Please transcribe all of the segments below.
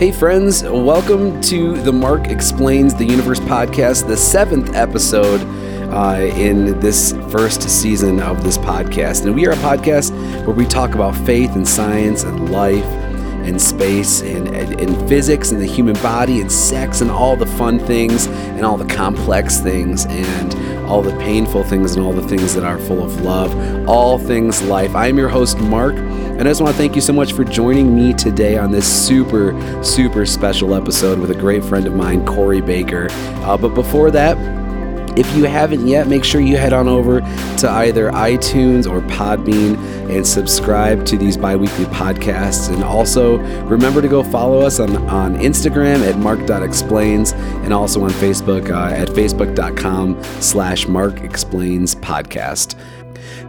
Hey, friends, welcome to the Mark Explains the Universe podcast, the seventh episode uh, in this first season of this podcast. And we are a podcast where we talk about faith and science and life and space and, and, and, physics and the human body and sex and all the fun things and all the complex things and all the painful things and all the things that are full of love, all things life. I'm your host, Mark, and I just want to thank you so much for joining me today on this super, super special episode with a great friend of mine, Corey Baker. Uh, but before that, if you haven't yet, make sure you head on over to either iTunes or Podbean and subscribe to these bi weekly podcasts. And also remember to go follow us on, on Instagram at mark.explains and also on Facebook uh, at facebook.com slash mark explains podcast.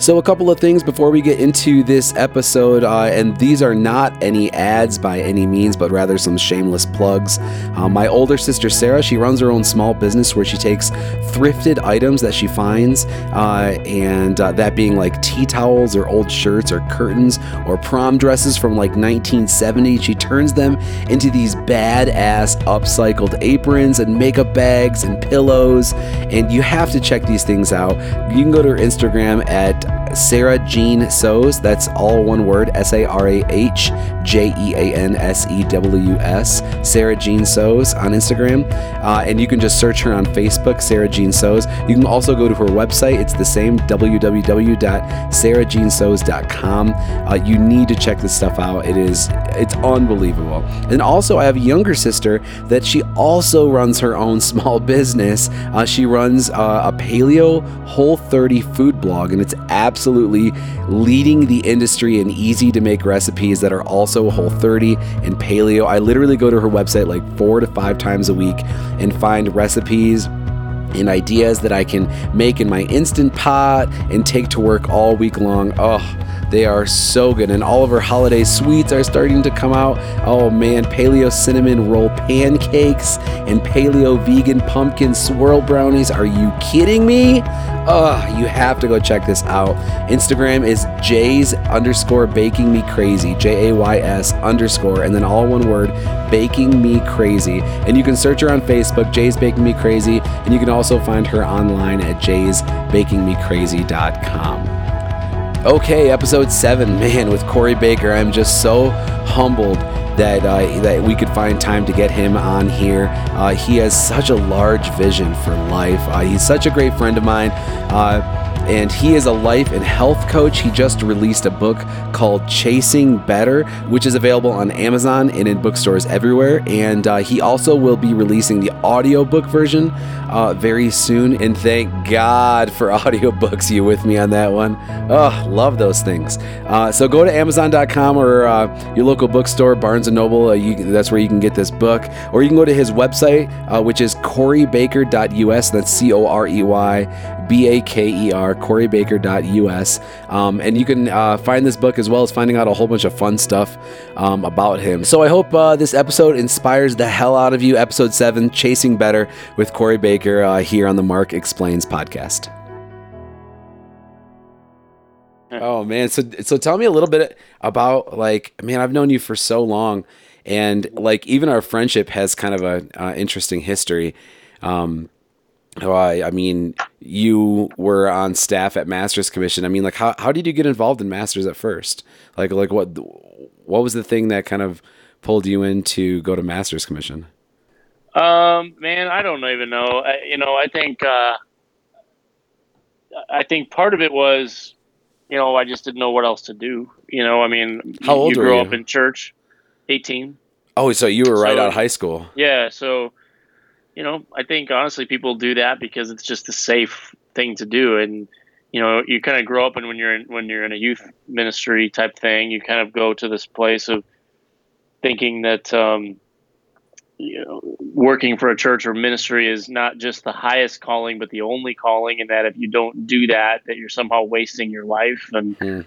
So, a couple of things before we get into this episode, uh, and these are not any ads by any means, but rather some shameless plugs. Uh, my older sister Sarah, she runs her own small business where she takes thrifted items that she finds, uh, and uh, that being like tea towels or old shirts or curtains or prom dresses from like 1970. She turns them into these badass upcycled aprons and makeup bags and pillows, and you have to check these things out. You can go to her Instagram at Sarah Jean Sews. That's all one word S A R A H J E A N S E W S. Sarah Jean Sews on Instagram. Uh, and you can just search her on Facebook, Sarah Jean Sews. You can also go to her website. It's the same www.sarahjeansews.com. Uh, you need to check this stuff out. It is it's unbelievable. And also, I have a younger sister that she also runs her own small business. Uh, she runs uh, a paleo whole 30 food blog, and it's absolutely leading the industry in easy to make recipes that are also whole 30 and paleo. I literally go to her website like four to five times a week and find recipes and ideas that I can make in my instant pot and take to work all week long. Oh, they are so good. And all of our holiday sweets are starting to come out. Oh man, paleo cinnamon roll pancakes and paleo vegan pumpkin swirl brownies. Are you kidding me? Oh, you have to go check this out. Instagram is Jay's underscore baking me crazy, J A Y S underscore, and then all one word, baking me crazy. And you can search her on Facebook, Jay's Baking Me Crazy, and you can also find her online at jaysbakingmecrazy.com. Okay, episode seven, man, with Corey Baker. I'm just so humbled that uh, that we could find time to get him on here. Uh, he has such a large vision for life. Uh, he's such a great friend of mine. And he is a life and health coach. He just released a book called Chasing Better, which is available on Amazon and in bookstores everywhere. And uh, he also will be releasing the audiobook version uh, very soon. And thank God for audiobooks. You with me on that one? Oh, love those things. Uh, so go to Amazon.com or uh, your local bookstore, Barnes and Noble. Uh, you, that's where you can get this book. Or you can go to his website, uh, which is coreybaker.us. That's C O R E Y B A K E R, coreybaker.us. Um, and you can uh, find this book as well as finding out a whole bunch of fun stuff um, about him. So I hope uh, this episode inspires the hell out of you. Episode 7, Chasing Better with Corey Baker uh, here on the Mark Explains podcast. Oh man, so so tell me a little bit about like man, I've known you for so long, and like even our friendship has kind of a uh, interesting history. Um, Oh, I, I mean, you were on staff at Masters Commission. I mean, like, how, how did you get involved in Masters at first? Like, like what what was the thing that kind of pulled you in to go to Masters Commission? Um, man, I don't even know. I, you know, I think uh, I think part of it was, you know, I just didn't know what else to do. You know, I mean, how old you you? Grew up in church, eighteen. Oh, so you were right So- out of high school. Yeah, so you know, I think honestly people do that because it's just a safe thing to do. And you know, you kind of grow up and when you're in when you're in a youth ministry type thing, you kind of go to this place of thinking that um you know, working for a church or ministry is not just the highest calling but the only calling and that if you don't do that that you're somehow wasting your life. And Hmm.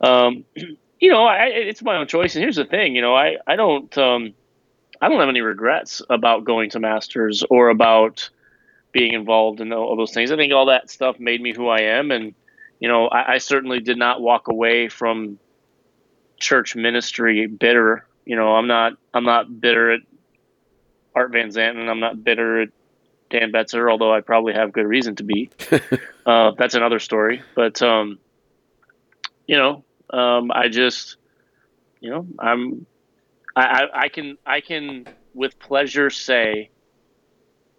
um you know, I, it's my own choice. And here's the thing, you know, I I don't um I don't have any regrets about going to masters or about being involved in all those things. I think all that stuff made me who I am, and you know, I, I certainly did not walk away from church ministry bitter You know, I'm not I'm not bitter at Art Van Zandt, and I'm not bitter at Dan Betzer, although I probably have good reason to be. uh, that's another story. But um, you know, um, I just, you know, I'm, I, I, I can, I can with pleasure say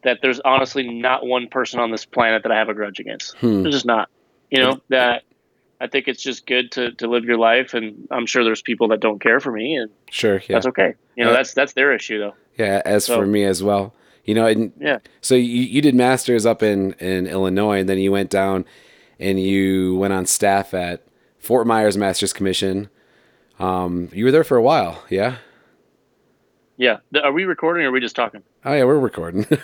that there's honestly not one person on this planet that I have a grudge against. Hmm. There's just not. You know that. I think it's just good to, to live your life, and I'm sure there's people that don't care for me, and Sure. Yeah. that's okay. You know, Yeah. that's that's their issue, though. Yeah. As So- for me as well, you know, and Yeah. so you, you did masters up in, in Illinois and then you went down and you went on staff at Fort Myers Masters Commission. Um, you were there for a while. Yeah. Yeah. Are we recording or are we just talking? Oh yeah, we're recording.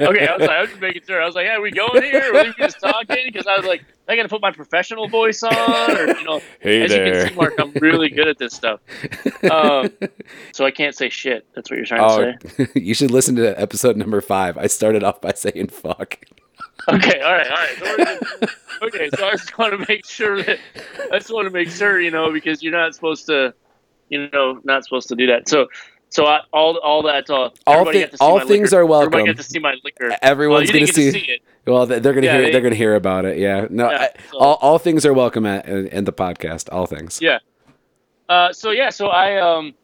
Okay, I was like, I was just making sure. I was like, yeah, are we going here? Or are we just talking? Because I was like, I got to put my professional voice on, or you know, Hey as you there. can see, Mark, I'm really good at this stuff. Um, so I can't say shit. That's what you're trying Oh, to say. you should listen to episode number five. I started off by saying fuck. Okay, all right, all right. So just- okay, so I just want to make sure that I just want to make sure, you know, because you're not supposed to, you know, not supposed to do that. So, so I, all all that uh, All, thi- to see all my things liquor. are welcome. Everybody got to see my liquor. Everyone's well, gonna see. see it. Well, they- they're gonna Yeah, hear. they- They're gonna hear about it. Yeah. No. Yeah, I, so- all, all things are welcome at in, in the podcast. All things. Yeah. Uh, so yeah, so I um,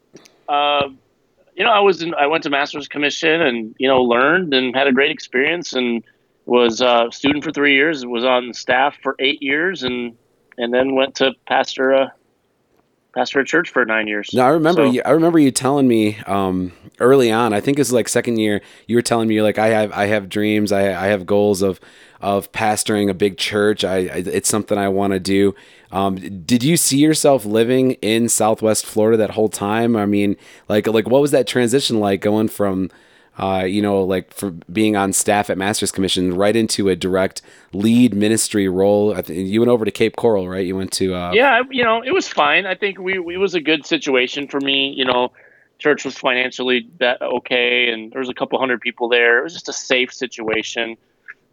uh, you know, I was in, I went to Masters Commission and you know learned and had a great experience and was a student for three years. Was on staff for eight years and and then went to pastor a pastor a church for nine years. No, I remember So- you. I remember you telling me um, early on. I think it was like second year. You were telling me you're like I have I have dreams. I I have goals of of pastoring a big church. I, I it's something I want to do. Um, did you see yourself living in Southwest Florida that whole time? I mean, like like what was that transition like going from uh, you know, like for being on staff at Masters Commission right into a direct lead ministry role. I think you went over to Cape Coral, right? You went to uh, yeah, you know, it was fine. I think we it was a good situation for me. You know, church was financially that okay, and there was a couple hundred people there. It was just a safe situation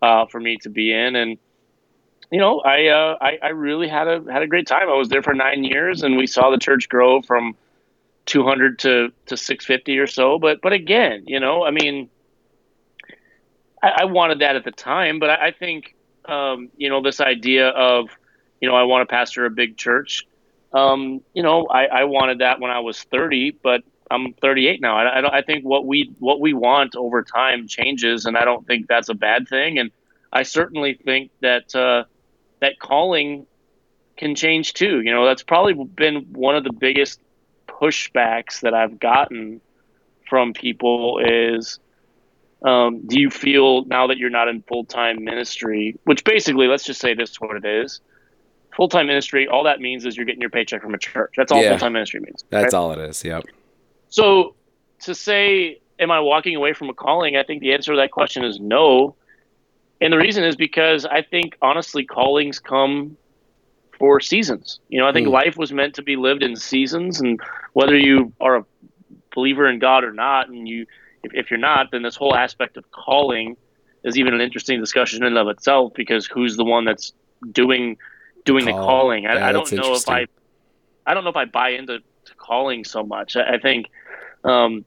uh, for me to be in, and you know, I, uh, I I really had a had a great time. I was there for nine years, and we saw the church grow from 200 to to 650 or so. But but again, you know, I mean, I, I wanted that at the time, but I, I think um, you know this idea of you know I want to pastor a big church. Um, you know, I, I wanted that when I was 30, but I'm 38 now. I, I, don't, I think what we what we want over time changes, and I don't think that's a bad thing. And I certainly think that uh, that calling can change too. You know, that's probably been one of the biggest pushbacks that I've gotten from people is um, do you feel now that you're not in full time ministry, which basically, let's just say this is what it is full time ministry, all that means is you're getting your paycheck from a church. That's all Yeah. full time ministry means. That's right? all it is. Yep. So to say, am I walking away from a calling? I think the answer to that question is no. And the reason is because I think honestly, callings come for seasons. You know, I think Hmm. life was meant to be lived in seasons, and whether you are a believer in God or not, and you, if, if you're not, then this whole aspect of calling is even an interesting discussion in and of itself because who's the one that's doing doing the calling? I, Yeah, I don't know if I I don't know if I buy into to calling so much. I, I think um,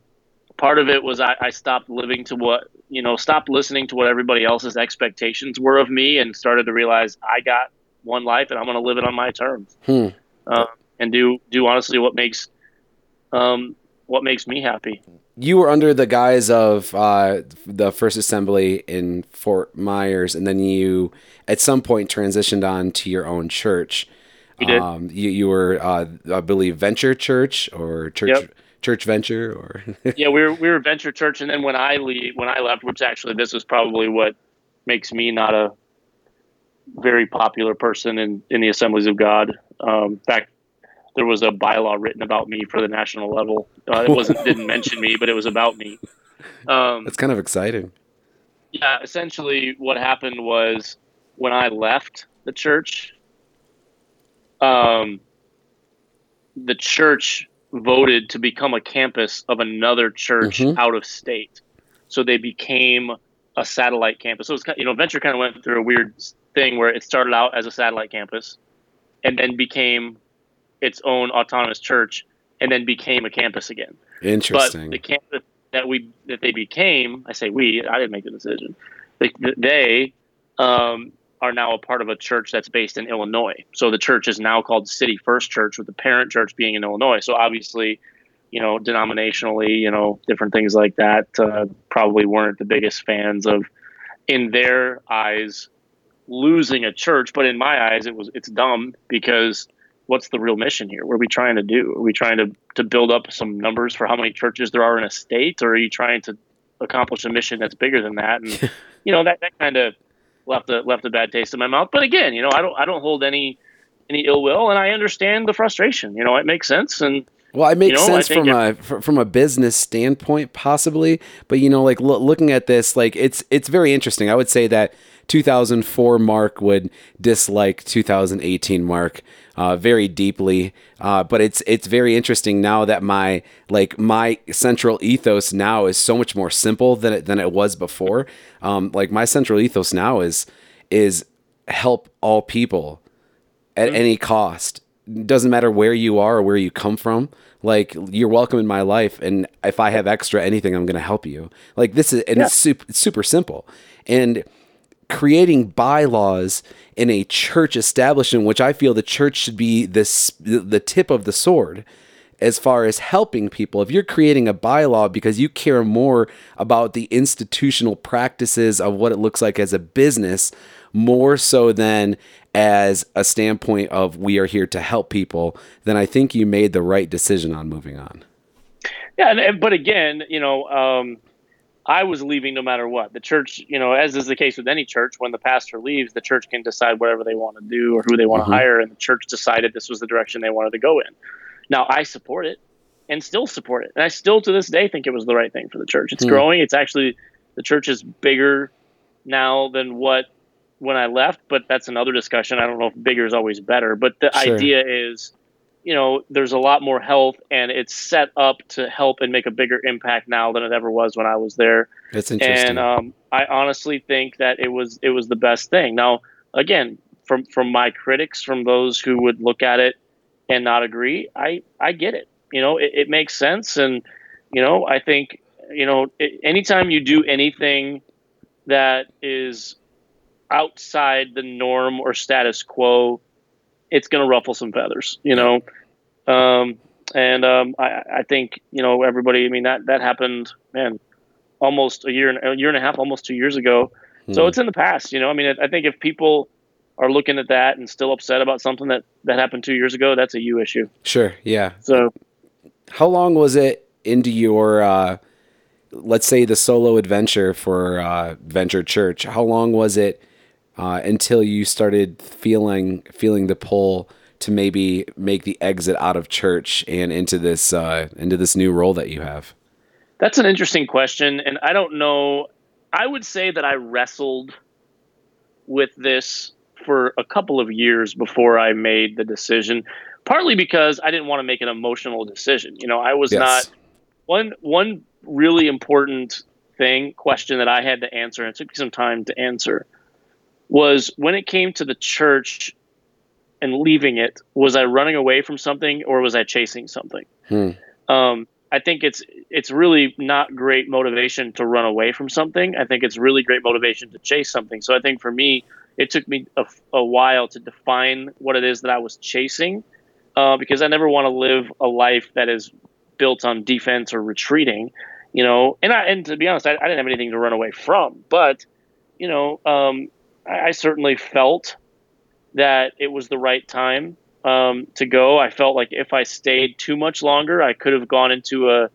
part of it was I, I stopped living to what you know, stopped listening to what everybody else's expectations were of me, and started to realize I got one life and I'm going to live it on my terms, Hmm. uh, and do do honestly what makes um, what makes me happy. You were under the guise of uh, the First Assembly in Fort Myers, and then you, at some point, transitioned on to your own church. We did. Um, you, you were, uh, I believe, Venture Church or Church Yep. Church Venture, or yeah, we were we were venture church, and then when I leave, when I left, which actually this is probably what makes me not a very popular person in in the Assemblies of God. Um, in fact, there was a bylaw written about me for the national level. Uh, it wasn't didn't mention me, but it was about me. Um, that's kind of exciting. yeah, essentially what happened was when I left the church, um, the church voted to become a campus of another church Mhm. out of state. So they became a satellite campus. So it's kind you know, Venture kind of went through a weird thing where it started out as a satellite campus and then became its own autonomous church. and then became a campus again. Interesting. But the campus that we that they became, I say we, I didn't make the decision. They, they um, are now a part of a church that's based in Illinois. So the church is now called City First Church, with the parent church being in Illinois. So obviously, you know, denominationally, you know, different things like that uh, probably weren't the biggest fans of, in their eyes, losing a church. But in my eyes, it was it's dumb because what's the real mission here? What are we trying to do? Are we trying to to build up some numbers for how many churches there are in a state, or are you trying to accomplish a mission that's bigger than that? And you know that that kind of left a left a bad taste in my mouth. But again, you know, I don't I don't hold any any ill will, and I understand the frustration. You know, it makes sense, and well, it makes you know, sense from a from a business standpoint, possibly. But you know, like lo- looking at this, like it's it's very interesting. I would say that 2004 Mark would dislike 2018 Mark uh, very deeply. Uh, but it's it's very interesting now that my like my central ethos now is so much more simple than it than it was before. Um, like my central ethos now is is help all people at mm-hmm. any cost. Doesn't matter where you are or where you come from. Like you're welcome in my life, and if I have extra anything, I'm going to help you. Like this is, and yeah. it's super, super simple. And creating bylaws in a church establishment, which I feel the church should be this the tip of the sword as far as helping people. If you're creating a bylaw because you care more about the institutional practices of what it looks like as a business, more so than as a standpoint of we are here to help people, then I think you made the right decision on moving on. Yeah, and, but again, you know, um, I was leaving no matter what. The church, you know, as is the case with any church, when the pastor leaves, the church can decide whatever they want to do or who they want to mm-hmm. hire, and the church decided this was the direction they wanted to go in. Now, I support it and still support it, and I still to this day think it was the right thing for the church. It's mm. growing. It's actually the church is bigger now than what when I left, but that's another discussion. I don't know if bigger is always better, but the sure. idea is you know, there's a lot more health and it's set up to help and make a bigger impact now than it ever was when I was there. That's interesting. And um, I honestly think that it was it was the best thing. Now, again, from from my critics, from those who would look at it and not agree, I I get it. You know, it, it makes sense, and you know, I think you know, it, anytime you do anything that is outside the norm or status quo it's going to ruffle some feathers, you know. Um, and um, I, I, think you know everybody. I mean that that happened, man, almost a year and a year and a half, almost two years ago. Hmm. So it's in the past, you know. I mean, I, I think if people are looking at that and still upset about something that that happened two years ago, that's a you issue. Sure. Yeah. So, how long was it into your, uh, let's say, the solo adventure for uh, Venture Church? How long was it uh, until you started feeling feeling the pull to maybe make the exit out of church and into this uh, into this new role that you have? That's an interesting question, and I don't know. I would say that I wrestled with this for a couple of years before I made the decision. Partly because I didn't want to make an emotional decision. You know, I was yes. not one one really important thing question that I had to answer, and it took me some time to answer was when it came to the church and leaving it, was I running away from something or was I chasing something? Hmm. Um, I think it's it's really not great motivation to run away from something. I think it's really great motivation to chase something. So I think for me, it took me a, a while to define what it is that I was chasing, uh, because I never want to live a life that is built on defense or retreating. You know, and I and to be honest, I, I didn't have anything to run away from, but you know, um, I, certainly felt that it was the right time um, to go. I felt like if I stayed too much longer, I could have gone into a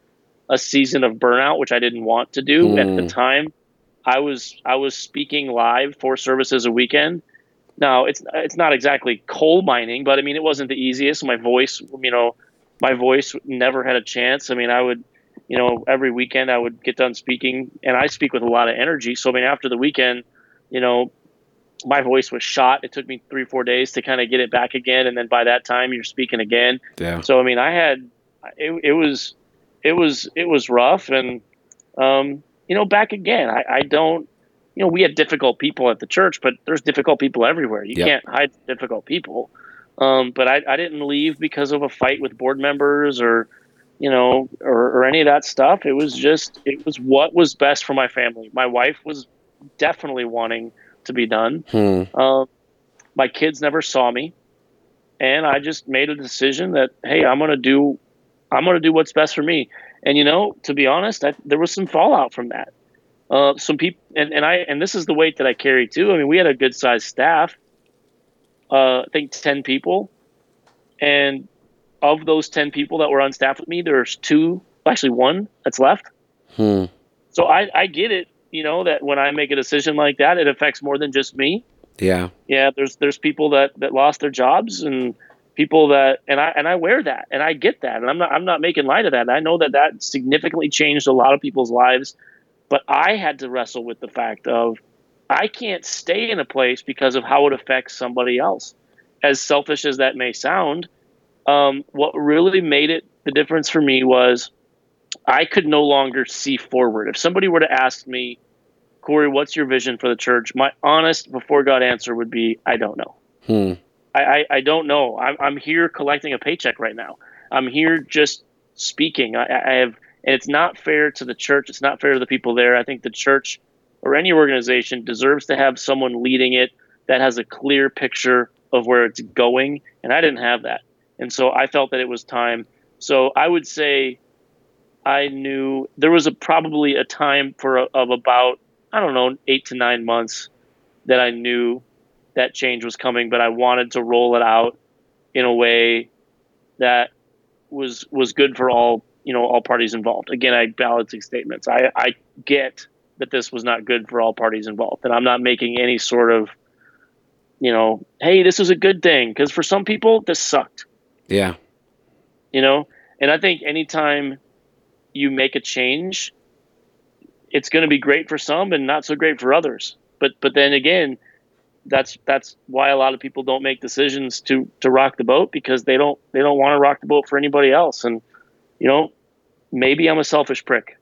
a season of burnout, which I didn't want to do mm. at the hmm. time. I was I was speaking live four services a weekend. Now it's it's not exactly coal mining, but I mean it wasn't the easiest. My voice, you know, my voice never had a chance. I mean I would, you know, every weekend I would get done speaking, and I speak with a lot of energy. So I mean after the weekend, you know, my voice was shot. It took me three, four days to kind of get it back again, and then by that time, you're speaking again. Yeah. So I mean, I had it. It was, it was, it was rough, and um, you know, back again. I, I don't. You know, we had difficult people at the church, but there's difficult people everywhere. You yep. can't hide difficult people. Um, but I, I didn't leave because of a fight with board members or, you know, or, or any of that stuff. It was just, it was what was best for my family. My wife was definitely wanting to be done. Hmm. Um, my kids never saw me, and I just made a decision that hey, I'm gonna do, I'm gonna do what's best for me. And you know, to be honest, I, there was some fallout from that. Uh, some people, and, and I, and this is the weight that I carry too. I mean, we had a good sized staff. Uh, I think ten people, and of those ten people that were on staff with me, there's two, actually one that's left. Hmm. So I, I get it. You know that when I make a decision like that, it affects more than just me. Yeah. yeah there's there's people that that lost their jobs and people that and i and i wear that and i get that. And i'm not i'm not making light of that. I know that that significantly changed a lot of people's lives but i had to wrestle with the fact of i can't stay in a place because of how it affects somebody else. As selfish as that may sound um, what really made it the difference for me was i could no longer see forward if somebody were to ask me Corey, what's your vision for the church? My honest, before God answer would be, I don't know. Hmm. I, I, I don't know. I'm, I'm here collecting a paycheck right now. I'm here just speaking. I, I have, and it's not fair to the church. It's not fair to the people there. I think the church or any organization deserves to have someone leading it that has a clear picture of where it's going. And I didn't have that. And so I felt that it was time. So I would say I knew there was a, probably a time for a, of about I don't know, eight to nine months that I knew that change was coming, but I wanted to roll it out in a way that was was good for all you know all parties involved. Again, I balancing statements. I, I get that this was not good for all parties involved, and I'm not making any sort of you know, hey, this is a good thing because for some people this sucked. Yeah. You know, and I think anytime you make a change it's going to be great for some and not so great for others. But but then again, that's that's why a lot of people don't make decisions to to rock the boat because they don't they don't want to rock the boat for anybody else. And you know, maybe I'm a selfish prick.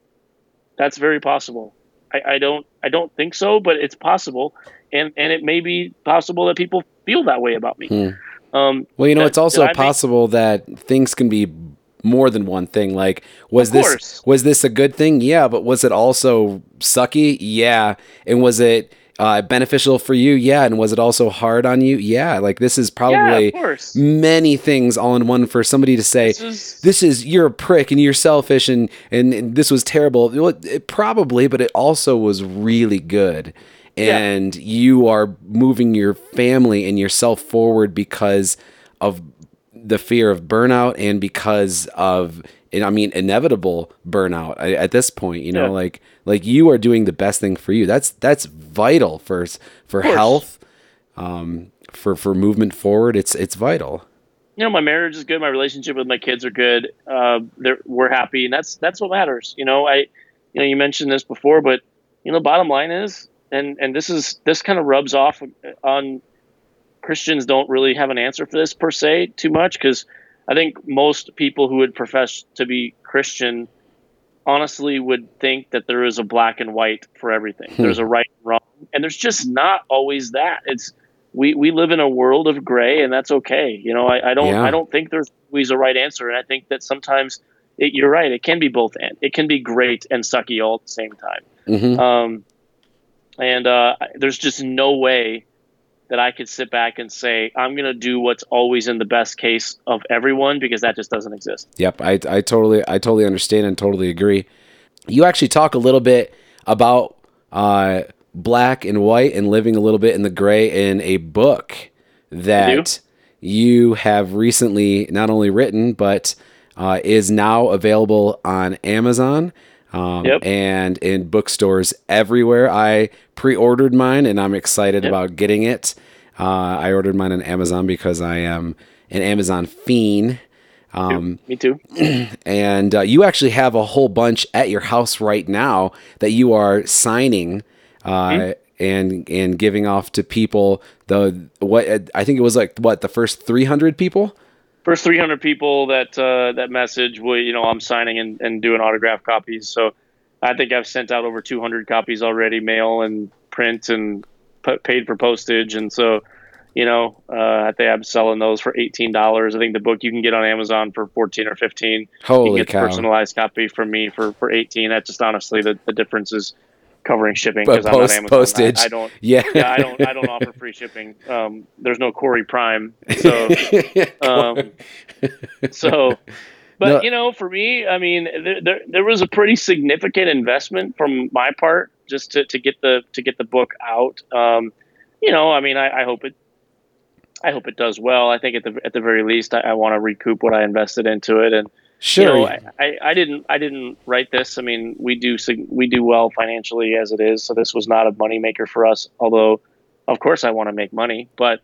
That's very possible. I, I don't I don't think so, but it's possible. And and it may be possible that people feel that way about me. Hmm. Um, Well, you know, that- it's also I make- possible that things can be more than one thing. Like, was Of this course. was this a good thing? Yeah, but was it also sucky? Yeah, and was it uh, beneficial for you? Yeah, and was it also hard on you? Yeah, like this is probably course. many things all in one for somebody to say. This is- This is you're a prick and you're selfish and and, and this was terrible. Well, it, probably, but it also was really good. Yeah. And you are moving your family and yourself forward because of the fear of burnout and because of and I mean inevitable burnout I- at this point. You know, Yeah. like like you are doing the best thing for you. That's that's vital for for health, um, for for movement forward. It's it's vital. you know, my marriage is good. My relationship with my kids are good. Uh, they're, we're happy, and that's that's what matters. You know, I, you know, you mentioned this before, but you know, bottom line is, and and this is this kind of rubs off on Christians don't really have an answer for this per se too much because I think most people who would profess to be Christian honestly would think that there is a black and white for everything. Hmm. There's a right and wrong, and there's just not always that. It's we we live in a world of gray, and that's okay. You know, I, I don't Yeah. I don't think there's always a right answer, and I think that sometimes it, you're right. It can be both and it can be great and sucky all at the same time. hmm Um, and uh, there's just no way that I could sit back and say I'm going to do what's always in the best case of everyone because that just doesn't exist. Yep, I, I totally I totally understand and totally agree. You actually talk a little bit about uh, black and white and living a little bit in the gray in a book that you have recently not only written but uh, is now available on Amazon. Um, Yep. and in bookstores everywhere. I pre-ordered mine, and I'm excited Yep. about getting it. Uh, I ordered mine on Amazon because I am an Amazon fiend. Um, Me too. and uh, you actually have a whole bunch at your house right now that you are signing uh, and and giving off to people. The what I think it was like what the first three hundred people. First 300 people that uh, that message, we, you know, I'm signing and, and doing autograph copies. So I think I've sent out over 200 copies already, mail and print, and p- paid for postage. And so, You know, uh, I think I'm selling those for eighteen dollars. I think the book you can get on Amazon for fourteen or fifteen. Holy you can get cow! the personalized copy from me for for eighteen. That's just honestly the, the difference is covering shipping because I'm not Amazon. postage. I, I don't. yeah, Yeah, I don't. I don't offer free shipping. Um, there's no Corey Prime, so um, so. But No. you know, for me, I mean, there, there there was a pretty significant investment from my part just to, to get the to get the book out. Um, you know, I mean, I, I hope it. I hope it does well. I think at the at the very least, I, I want to recoup what I invested into it, and sure. you know, I, I, didn't I didn't write this. I mean, we do we do well financially as it is, so this was not a moneymaker for us. Although, of course, I want to make money, but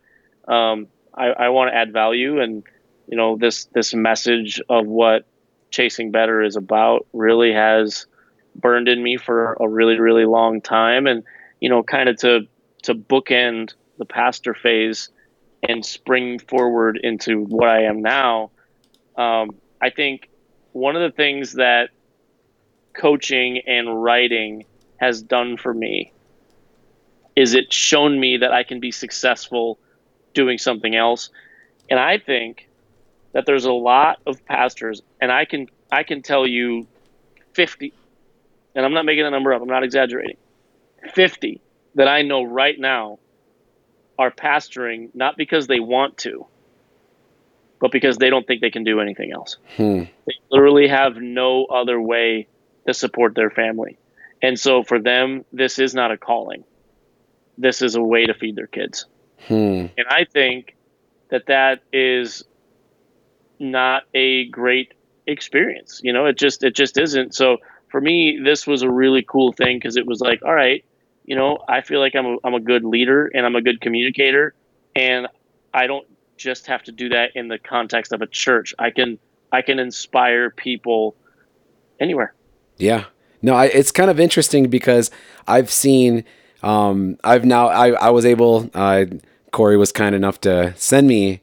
um, I, I want to add value, and you know, this this message of what chasing better is about really has burned in me for a really really long time, and you know, kind of to to bookend the pastor phase and spring forward into what I am now. Um, I think one of the things that coaching and writing has done for me is it's shown me that I can be successful doing something else. And I think that there's a lot of pastors and I can I can tell you 50 and I'm not making a number up, I'm not exaggerating. 50 that I know right now are pastoring not because they want to, but because they don't think they can do anything else. Hmm. They literally have no other way to support their family. And so for them, this is not a calling. This is a way to feed their kids. Hmm. And I think that that is not a great experience. You know, it just it just isn't. So for me, this was a really cool thing because it was like, all right, you know, I feel like I'm a, I'm a good leader and I'm a good communicator, and I don't just have to do that in the context of a church. I can I can inspire people anywhere. Yeah. No, I, it's kind of interesting because I've seen, um, I've now, I, I was able, uh, Corey was kind enough to send me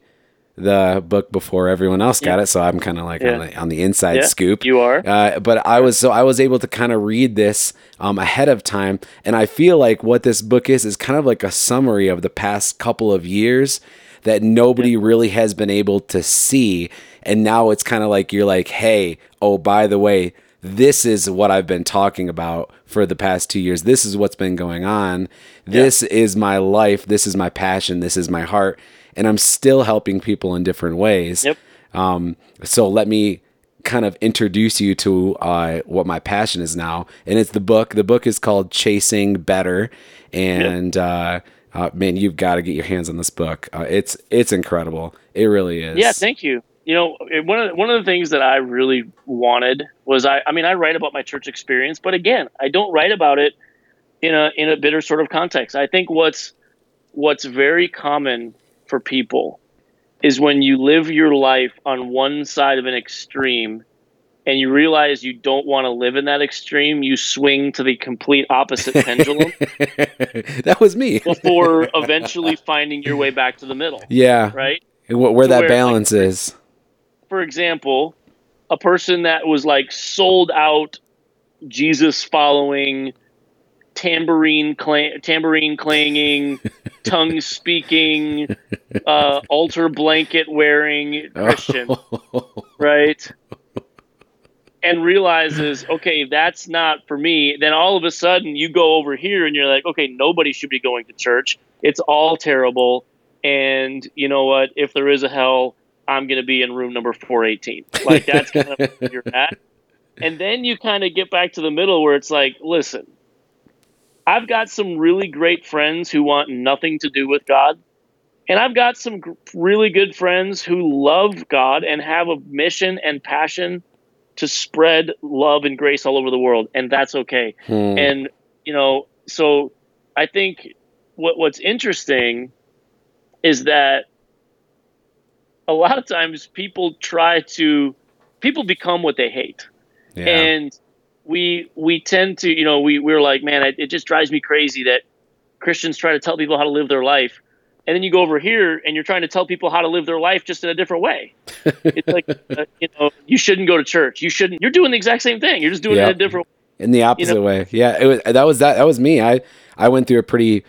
the book before everyone else got it. So I'm kind of like Yeah. on, the, on the inside Yeah, scoop. you are. Uh, but I was, so I was able to kind of read this, um, ahead of time. And I feel like what this book is, is kind of like a summary of the past couple of years that nobody really has been able to see. And now it's kind of like you're like, hey, oh, by the way, this is what I've been talking about for the past two years. This is what's been going on. This is my life. This is my passion. This is my heart. And I'm still helping people in different ways. Yep. Um, so let me kind of introduce you to uh, what my passion is now. And it's the book. The book is called Chasing Better. And uh, uh, man, you've got to get your hands on this book. Uh, it's it's incredible. It really is. Yeah, thank you. You know, one of the, one of the things that I really wanted was I I mean I write about my church experience, but again, I don't write about it in a in a bitter sort of context. I think what's what's very common for people is when you live your life on one side of an extreme and you realize you don't want to live in that extreme, you swing to the complete opposite pendulum that was me. before eventually finding your way back to the middle, yeah. right? Wh- Where To that where, like, balance is. for example, a person that was like sold out, Jesus following, tambourine clang, tambourine clanging, tongue speaking, uh, altar blanket wearing Christian, right? And realizes, okay, that's not for me. Then all of a sudden, you go over here and you're like, okay, nobody should be going to church. It's all terrible. And you know what? If there is a hell, I'm going to be in room number 418. Like that's kind of where you're at. And then you kind of get back to the middle where it's like, listen, I've got some really great friends who want nothing to do with God. And I've got some really good friends who love God and have a mission and passion to spread love and grace all over the world. And that's okay. Hmm. And, you know, so I think what, what's interesting is that a lot of times people try to people become what they hate yeah. and we we tend to you know we we're like man it, it just drives me crazy that christians try to tell people how to live their life and then you go over here and you're trying to tell people how to live their life just in a different way it's like uh, you know you shouldn't go to church you shouldn't you're doing the exact same thing you're just doing it in a different way. in the opposite know- way. Yeah, it was that was that that was me. I I went through a pretty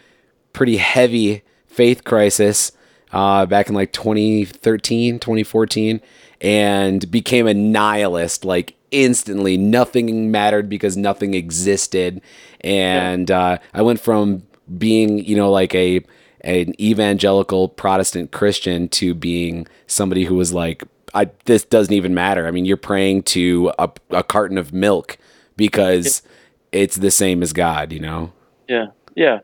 pretty heavy faith crisis uh, back in like 2013, 2014, and became a nihilist like instantly. Nothing mattered because nothing existed. And uh, I went from being, you know, like a an evangelical Protestant Christian to being somebody who was like, I, this doesn't even matter. I mean, you're praying to a, a carton of milk because it's the same as God, you know? Yeah. Yeah.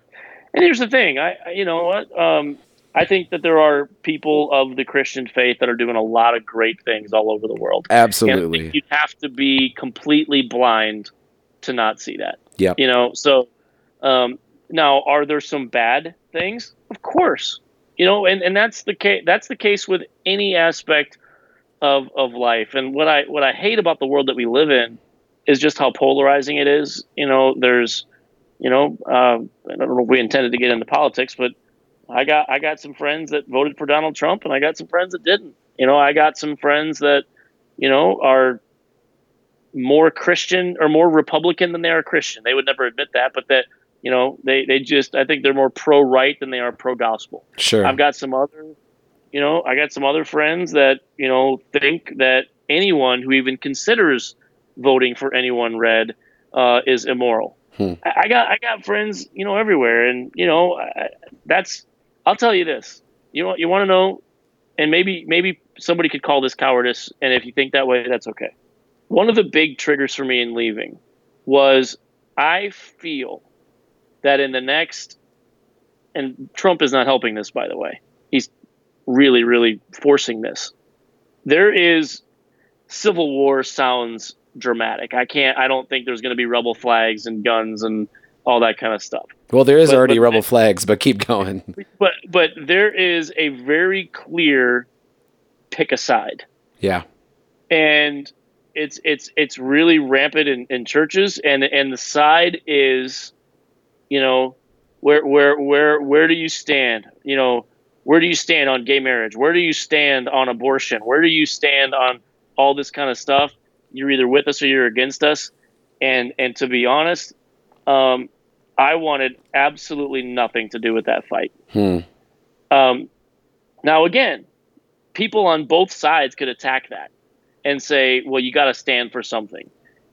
And here's the thing. I, you know what? Um, I think that there are people of the Christian faith that are doing a lot of great things all over the world. Absolutely. you'd have to be completely blind to not see that. Yeah. You know, so um, now are there some bad things? Of course. You know, and, and that's the case that's the case with any aspect of of life. And what I what I hate about the world that we live in is just how polarizing it is. You know, there's you know, uh, I don't know if we intended to get into politics, but I got I got some friends that voted for Donald Trump, and I got some friends that didn't. You know, I got some friends that you know are more Christian or more Republican than they are Christian. They would never admit that, but that you know they they just I think they're more pro right than they are pro gospel. Sure. I've got some other, you know, I got some other friends that you know think that anyone who even considers voting for anyone red uh, is immoral. Hmm. I, I, got I got friends, you know, everywhere, and you know, I, that's I'll tell you this. You want you want to know, and maybe maybe somebody could call this cowardice, and if you think that way, that's okay. One of the big triggers for me in leaving was I feel that in the next, and Trump is not helping this, by the way. He's really, really forcing this. There is civil war sounds dramatic. I can't. I don't think there's going to be rebel flags and guns and all that kind of stuff. Well, there is but, already but, rebel flags, but keep going. But but there is a very clear pick a side. Yeah. And it's it's it's really rampant in, in churches and and the side is you know where where where where do you stand? You know, where do you stand on gay marriage? Where do you stand on abortion? Where do you stand on all this kind of stuff? You're either with us or you're against us. And and to be honest, um, I wanted absolutely nothing to do with that fight. Hmm. Um, now, again, people on both sides could attack that and say, well, you got to stand for something.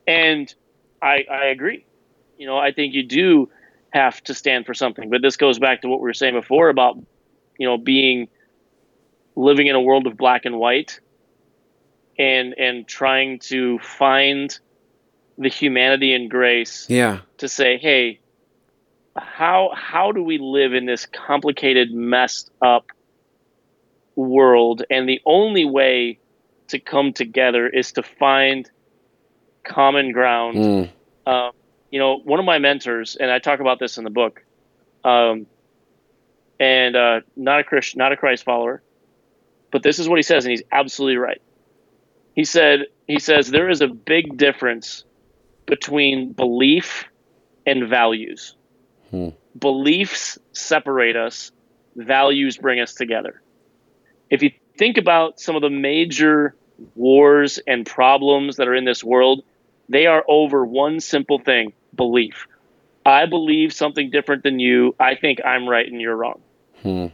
And I, I agree. You know, I think you do have to stand for something. But this goes back to what we were saying before about, you know, being living in a world of black and white and and trying to find the humanity and grace yeah to say hey how how do we live in this complicated messed up world and the only way to come together is to find common ground mm. uh, you know one of my mentors and i talk about this in the book um, and uh, not a christian not a christ follower but this is what he says and he's absolutely right he said he says there is a big difference between belief and values. Hmm. Beliefs separate us, values bring us together. If you think about some of the major wars and problems that are in this world, they are over one simple thing belief. I believe something different than you. I think I'm right and you're wrong. Hmm.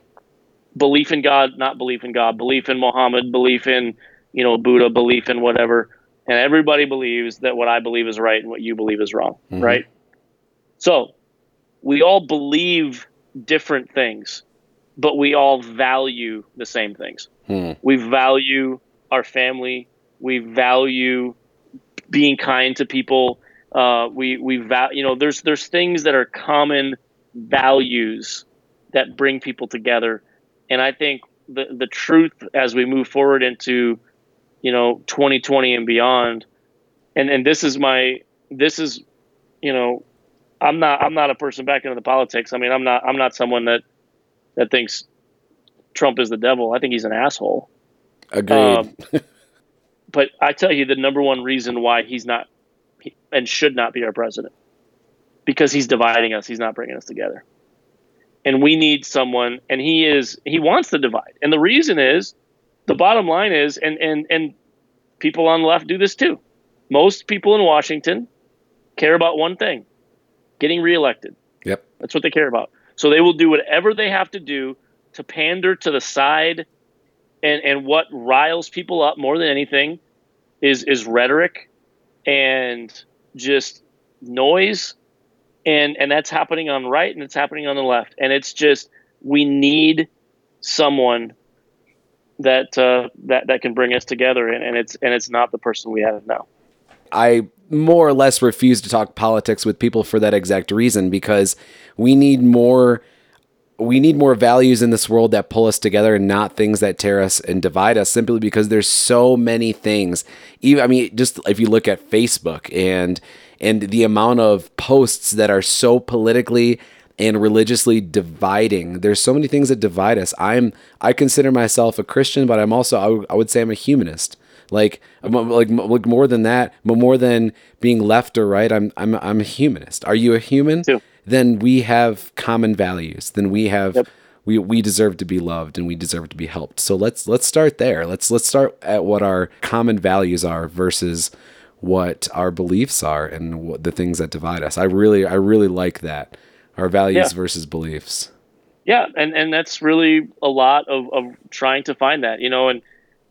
Belief in God, not belief in God. Belief in Muhammad, belief in, you know, Buddha, belief in whatever and everybody believes that what I believe is right and what you believe is wrong, mm-hmm. right? So we all believe different things, but we all value the same things. Hmm. We value our family. We value being kind to people. Uh, we we val- you know there's there's things that are common values that bring people together, and I think the the truth as we move forward into you know 2020 and beyond and and this is my this is you know i'm not i'm not a person back into the politics. I mean i'm not i'm not someone that that thinks trump is the devil. I think he's an asshole. Agreed. Um, but i tell you the number one reason why he's not and should not be our president because he's dividing us he's not bringing us together and we need someone and he is he wants to divide and the reason is the bottom line is, and and and people on the left do this too. Most people in Washington care about one thing: getting reelected. Yep, that's what they care about. So they will do whatever they have to do to pander to the side and and what riles people up more than anything is is rhetoric and just noise and and that's happening on right and it's happening on the left. And it's just we need someone that uh, that that can bring us together and, and it's and it's not the person we have now. I more or less refuse to talk politics with people for that exact reason because we need more we need more values in this world that pull us together and not things that tear us and divide us simply because there's so many things. Even i mean just if you look at facebook and and the amount of posts that are so politically and religiously dividing there's so many things that divide us. I'm i consider myself a christian but i'm also I, w- I would say i'm a humanist. Like like like more than that more than being left or right i'm i'm i'm a humanist. Are you a human? Too then we have common values. Then we have yep. we we deserve to be loved and we deserve to be helped. So let's let's start there. Let's let's start at what our common values are versus what our beliefs are and what, the things that divide us. I really I really like that. Our values yeah. versus beliefs. Yeah, and and that's really a lot of of trying to find that, you know, and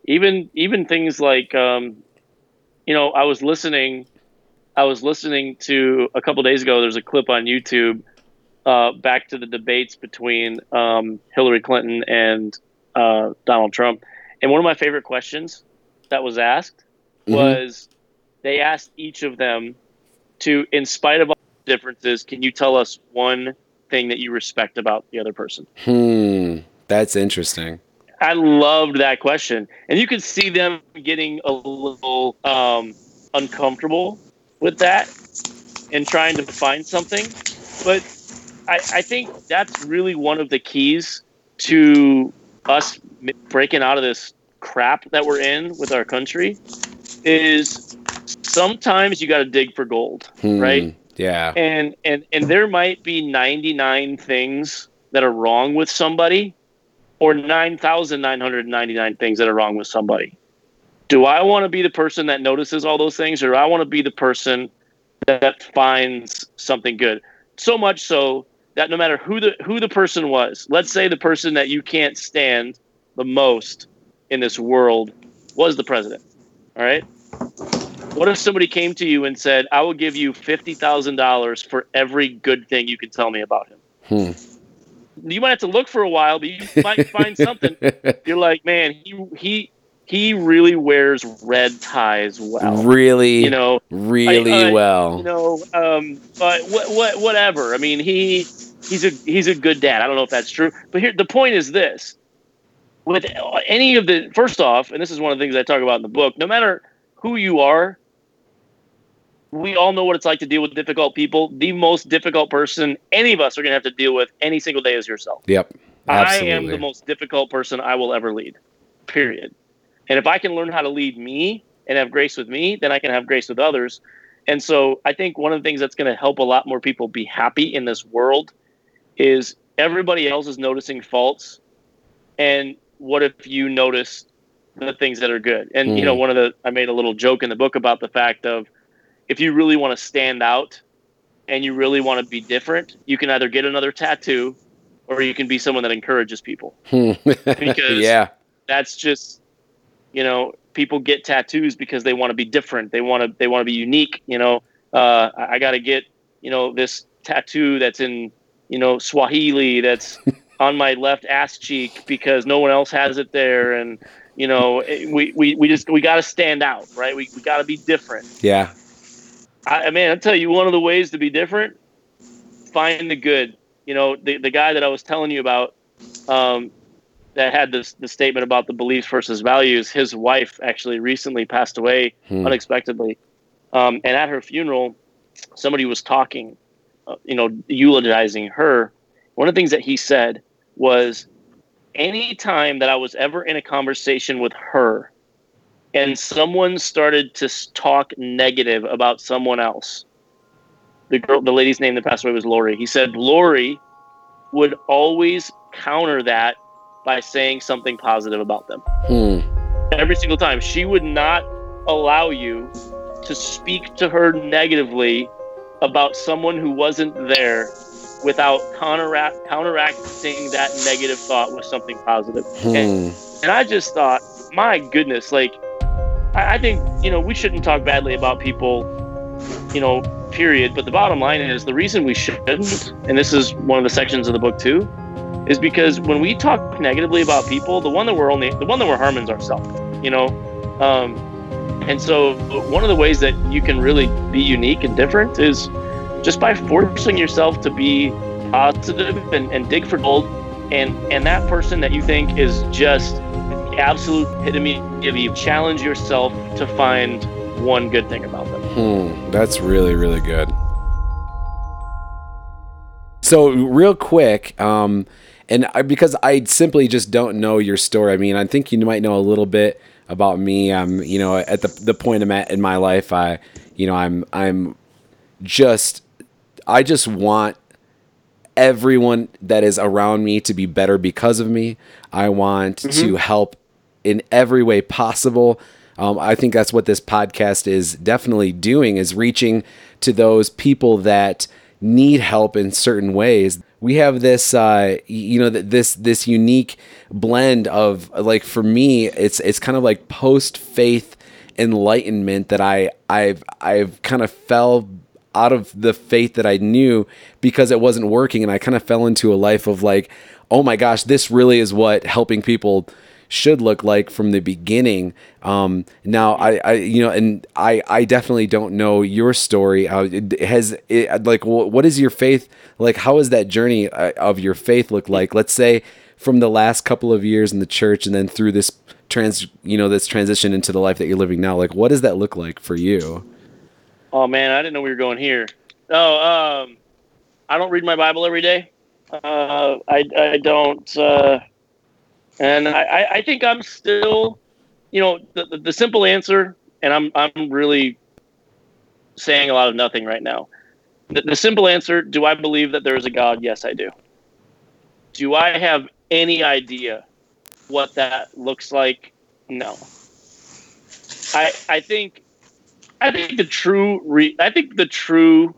even even things like um you know, I was listening I was listening to a couple days ago. There's a clip on YouTube uh, back to the debates between um, Hillary Clinton and uh, Donald Trump, and one of my favorite questions that was asked mm-hmm. was they asked each of them to, in spite of all the differences, can you tell us one thing that you respect about the other person? Hmm, that's interesting. I loved that question, and you could see them getting a little um, uncomfortable with that and trying to find something. But I, I think that's really one of the keys to us breaking out of this crap that we're in with our country is sometimes you got to dig for gold, hmm, right? Yeah. And and and there might be 99 things that are wrong with somebody or 9,999 things that are wrong with somebody do I want to be the person that notices all those things, or do I want to be the person that finds something good? So much so that no matter who the who the person was, let's say the person that you can't stand the most in this world was the president. All right. What if somebody came to you and said, "I will give you fifty thousand dollars for every good thing you can tell me about him"? Hmm. You might have to look for a while, but you might find something. You're like, man, he he he really wears red ties well. Really, you know, really I, well. You know, um, but what, what, whatever. I mean, he he's a he's a good dad. I don't know if that's true, but here the point is this: with any of the first off, and this is one of the things I talk about in the book. No matter who you are, we all know what it's like to deal with difficult people. The most difficult person any of us are going to have to deal with any single day is yourself. Yep. Absolutely. I am the most difficult person I will ever lead. Period. And if I can learn how to lead me and have grace with me, then I can have grace with others. And so I think one of the things that's going to help a lot more people be happy in this world is everybody else is noticing faults. And what if you notice the things that are good? And, mm. you know, hmm. one of the, I made a little joke in the book about the fact of if you really want to stand out and you really want to be different, you can either get another tattoo or you can be someone that encourages people. because yeah. that's just you know people get tattoos because they want to be different. They want to they want to be unique you know? Uh, i, got to get you know this tattoo that's in you know swahili that's on my left ass cheek because no one else has it there. And you know we we, we just we got to stand out right? We, we got to be different. Yeah. I, I mean i'll tell you one of the ways to be different find the good. You know the, the guy that i was telling you about um, that had this the statement about the beliefs versus values. His wife actually recently passed away hmm. unexpectedly, um, and at her funeral, somebody was talking, uh, you know, eulogizing her. One of the things that he said was, "Any time that I was ever in a conversation with her, and someone started to talk negative about someone else." The girl, the lady's name that passed away was Lori. He said Lori would always counter that by saying something positive about them. Hmm. Every single time. She would not allow you to speak to her negatively about someone who wasn't there without counteract counteracting that negative thought with something positive. Hmm. And, and I just thought, my goodness, like I, I think you know we shouldn't talk badly about people, you know, period. But the bottom line is the reason we shouldn't, and this is one of the sections of the book too, is because when we talk negatively about people, the one that we're only the one that we're harming is ourselves. You know, um, and so one of the ways that you can really be unique and different is just by forcing yourself to be positive and, and dig for gold and and that person that you think is just the absolute epitome of you challenge yourself to find one good thing about them Hmm, that's really, really good. So, real quick, um, and I, because I simply just don't know your story. I mean, I think you might know a little bit about me. I'm, you know, at the the point I'm at in my life, I, you know, I'm I'm just, I just want everyone that is around me to be better because of me. I want to help in every way possible. Um, I think that's what this podcast is definitely doing is reaching to those people that need help in certain ways. We have this, uh, you know, this this unique blend of like for me, it's it's kind of like post faith enlightenment that I I've I've kind of fell out of the faith that I knew because it wasn't working and I kind of fell into a life of like oh my gosh this really is what helping people should look like from the beginning. Um now I I you know and I I definitely don't know your story. Uh, it- has it, like what is your faith like how is that journey uh, of your faith look like? Let's say from the last couple of years in the church and then through this trans you know this transition into the life that you're living now like what does that look like for you? Oh man i didn't know we were going here. Oh um i don't read my bible every day. Uh i i don't uh and i i think i'm still you know the, the, the simple answer and i'm i'm really saying a lot of nothing right now. The, the simple answer do i believe that there is a god? Yes i do. Do i have any idea what that looks like? No. I i think i think the true re, i think the true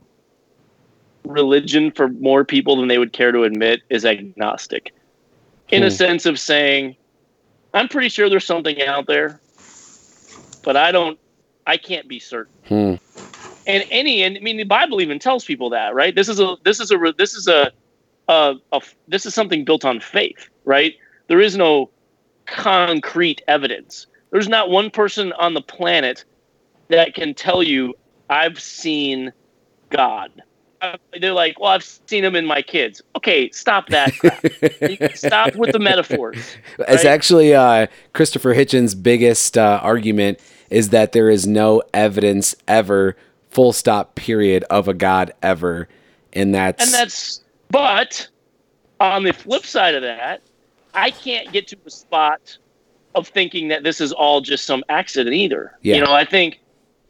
religion for more people than they would care to admit is agnostic in a Hmm. sense of saying i'm pretty sure there's something out there but i don't i can't be certain. Hmm. and any and I mean the Bible even tells people that right? This is a this is a this is a, a, a this is something built on faith right? There is no concrete evidence. There's not one person on the planet that can tell you I've seen God they're like well I've seen them in my kids okay stop that stop with the metaphors It's right? actually uh, Christopher Hitchens' biggest uh, argument is that there is no evidence ever, full stop, period, of a god ever, and that's, And that's, but on the flip side of that, I can't get to a spot of thinking that this is all just some accident either. Yeah. You know, I think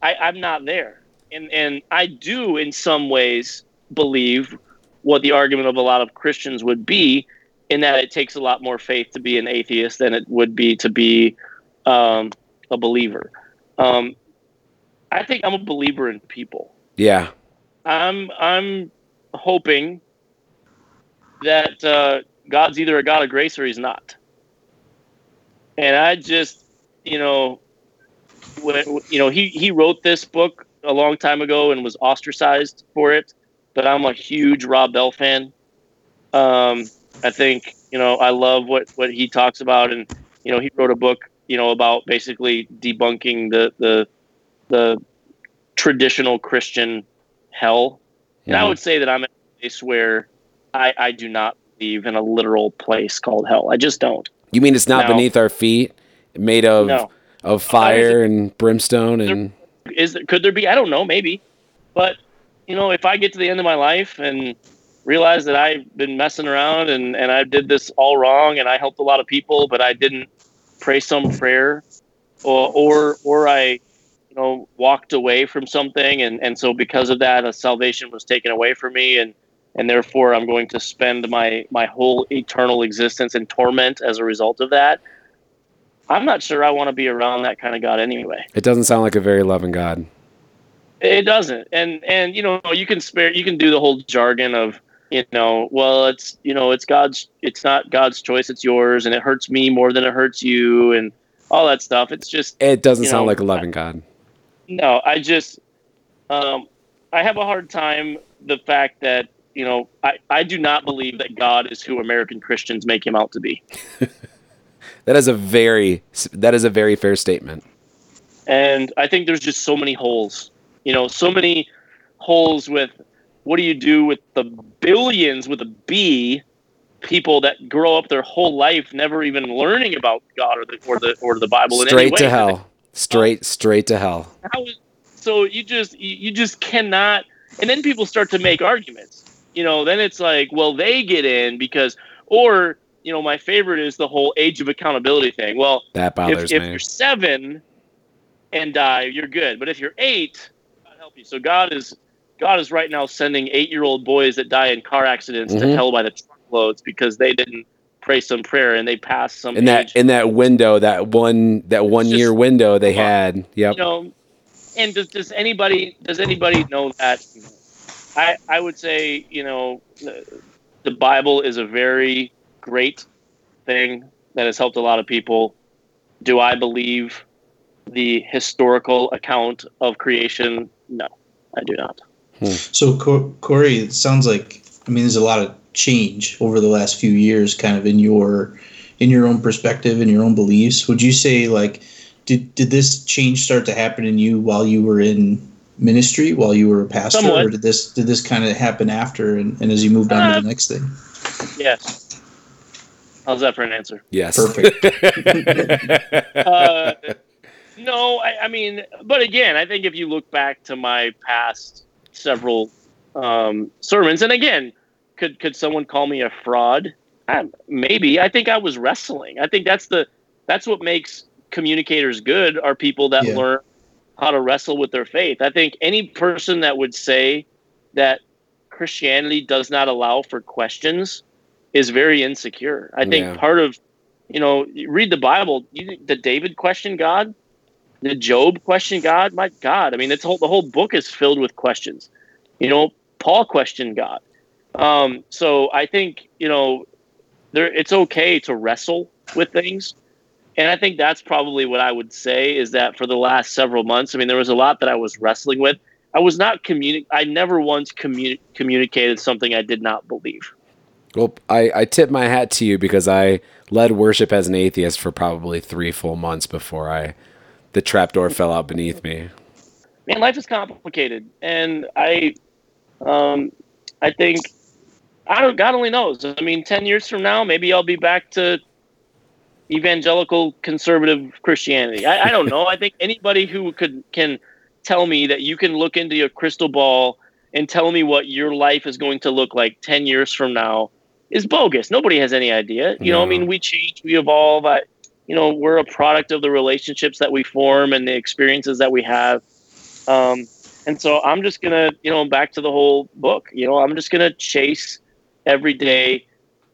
I, I'm not there. And, and I do, in some ways, believe what the argument of a lot of Christians would be, in that it takes a lot more faith to be an atheist than it would be to be um, a believer. Um, I think I'm a believer in people. yeah, I'm I'm hoping that uh, God's either a God of grace or He's not. And I just, you know, when, you know, he he wrote this book a long time ago and was ostracized for it. But I'm a huge Rob Bell fan. Um, I think you know I love what what he talks about, and you know he wrote a book, you know, about basically debunking the the the traditional Christian hell. And I would say that I'm at a place where I, I do not believe in a literal place called hell. I just don't. you mean it's not No. beneath our feet, made of No. of fire and brimstone and Is could there be? I don't know. Maybe, but you know, if I get to the end of my life and realize that I've been messing around and and I did this all wrong and I helped a lot of people, but I didn't pray some prayer, or or or I, you know, walked away from something and and so because of that, a salvation was taken away from me and. And therefore, I'm going to spend my my whole eternal existence in torment as a result of that. I'm not sure I want to be around that kind of God anyway. it doesn't sound like a very loving God. It doesn't, and and you know you can spare you can do the whole jargon of you know, well, it's you know, it's God's, it's not God's choice, it's yours, and it hurts me more than it hurts you, and all that stuff. It's just It doesn't sound know, like a loving God. no, I just, um, I have a hard time the fact that you know I, I do not believe that God is who American Christians make him out to be, That is a very that is a very fair statement. and I think there's just so many holes, you know, so many holes with what do you do with the billions with a B people that grow up their whole life never even learning about God or the or the or the Bible in any Straight to hell. Straight straight to hell. so you just you just cannot and then people start to make arguments you know then it's like well they get in because or you know my favorite is the whole age of accountability thing well That bothers if, if you're seven and die you're good but if you're eight god help you so god is god is right now sending eight year old boys that die in car accidents Mhm. to hell by the truckloads because they didn't pray some prayer and they passed some In that in that window, that one that one just- year window they on. had. Yep. you know and does, does anybody does anybody know that i i would say you know the, the bible is a very great thing that has helped a lot of people do i believe the historical account of creation no i do not So, Co- Corey, it sounds like I mean, there's a lot of change over the last few years, kind of in your in your own perspective and your own beliefs. Would you say like did did this change start to happen in you while you were in ministry, while you were a pastor, Somewhat. or did this did this kind of happen after and, and as you moved on to Uh, the next thing? yes how's that for an answer Yes. Perfect. uh, no, I, I mean, but again, I think if you look back to my past several um, sermons, and again, could could someone call me a fraud? Um, maybe. I think I was wrestling. I think that's the that's what makes communicators good are people that Yeah. learn how to wrestle with their faith. I think any person that would say that Christianity does not allow for questions is very insecure. I think Yeah. part of you know, you read the Bible. You, did David question God? the Job question God? My God! I mean, it's whole, the whole book is filled with questions. You know, Paul questioned God. Um, so I think you know, there it's okay to wrestle with things, and I think that's probably what I would say is that for the last several months, I mean, there was a lot that I was wrestling with. I was not communi- I never once communi- communicated something I did not believe. Well, I, I tip my hat to you because I led worship as an atheist for probably three full months before I the trapdoor fell out beneath me. man, life is complicated, and I, um, I think, I don't. God only knows. I mean, ten years from now, maybe I'll be back to evangelical conservative Christianity. I, I don't know. I think anybody who could can tell me that you can look into your crystal ball and tell me what your life is going to look like ten years from now is bogus. Nobody has any idea. You know, I mean, we change, we evolve. I, you know, we're a product of the relationships that we form and the experiences that we have. Um, and so I'm just gonna, you know, back to the whole book. You know, I'm just gonna chase every day,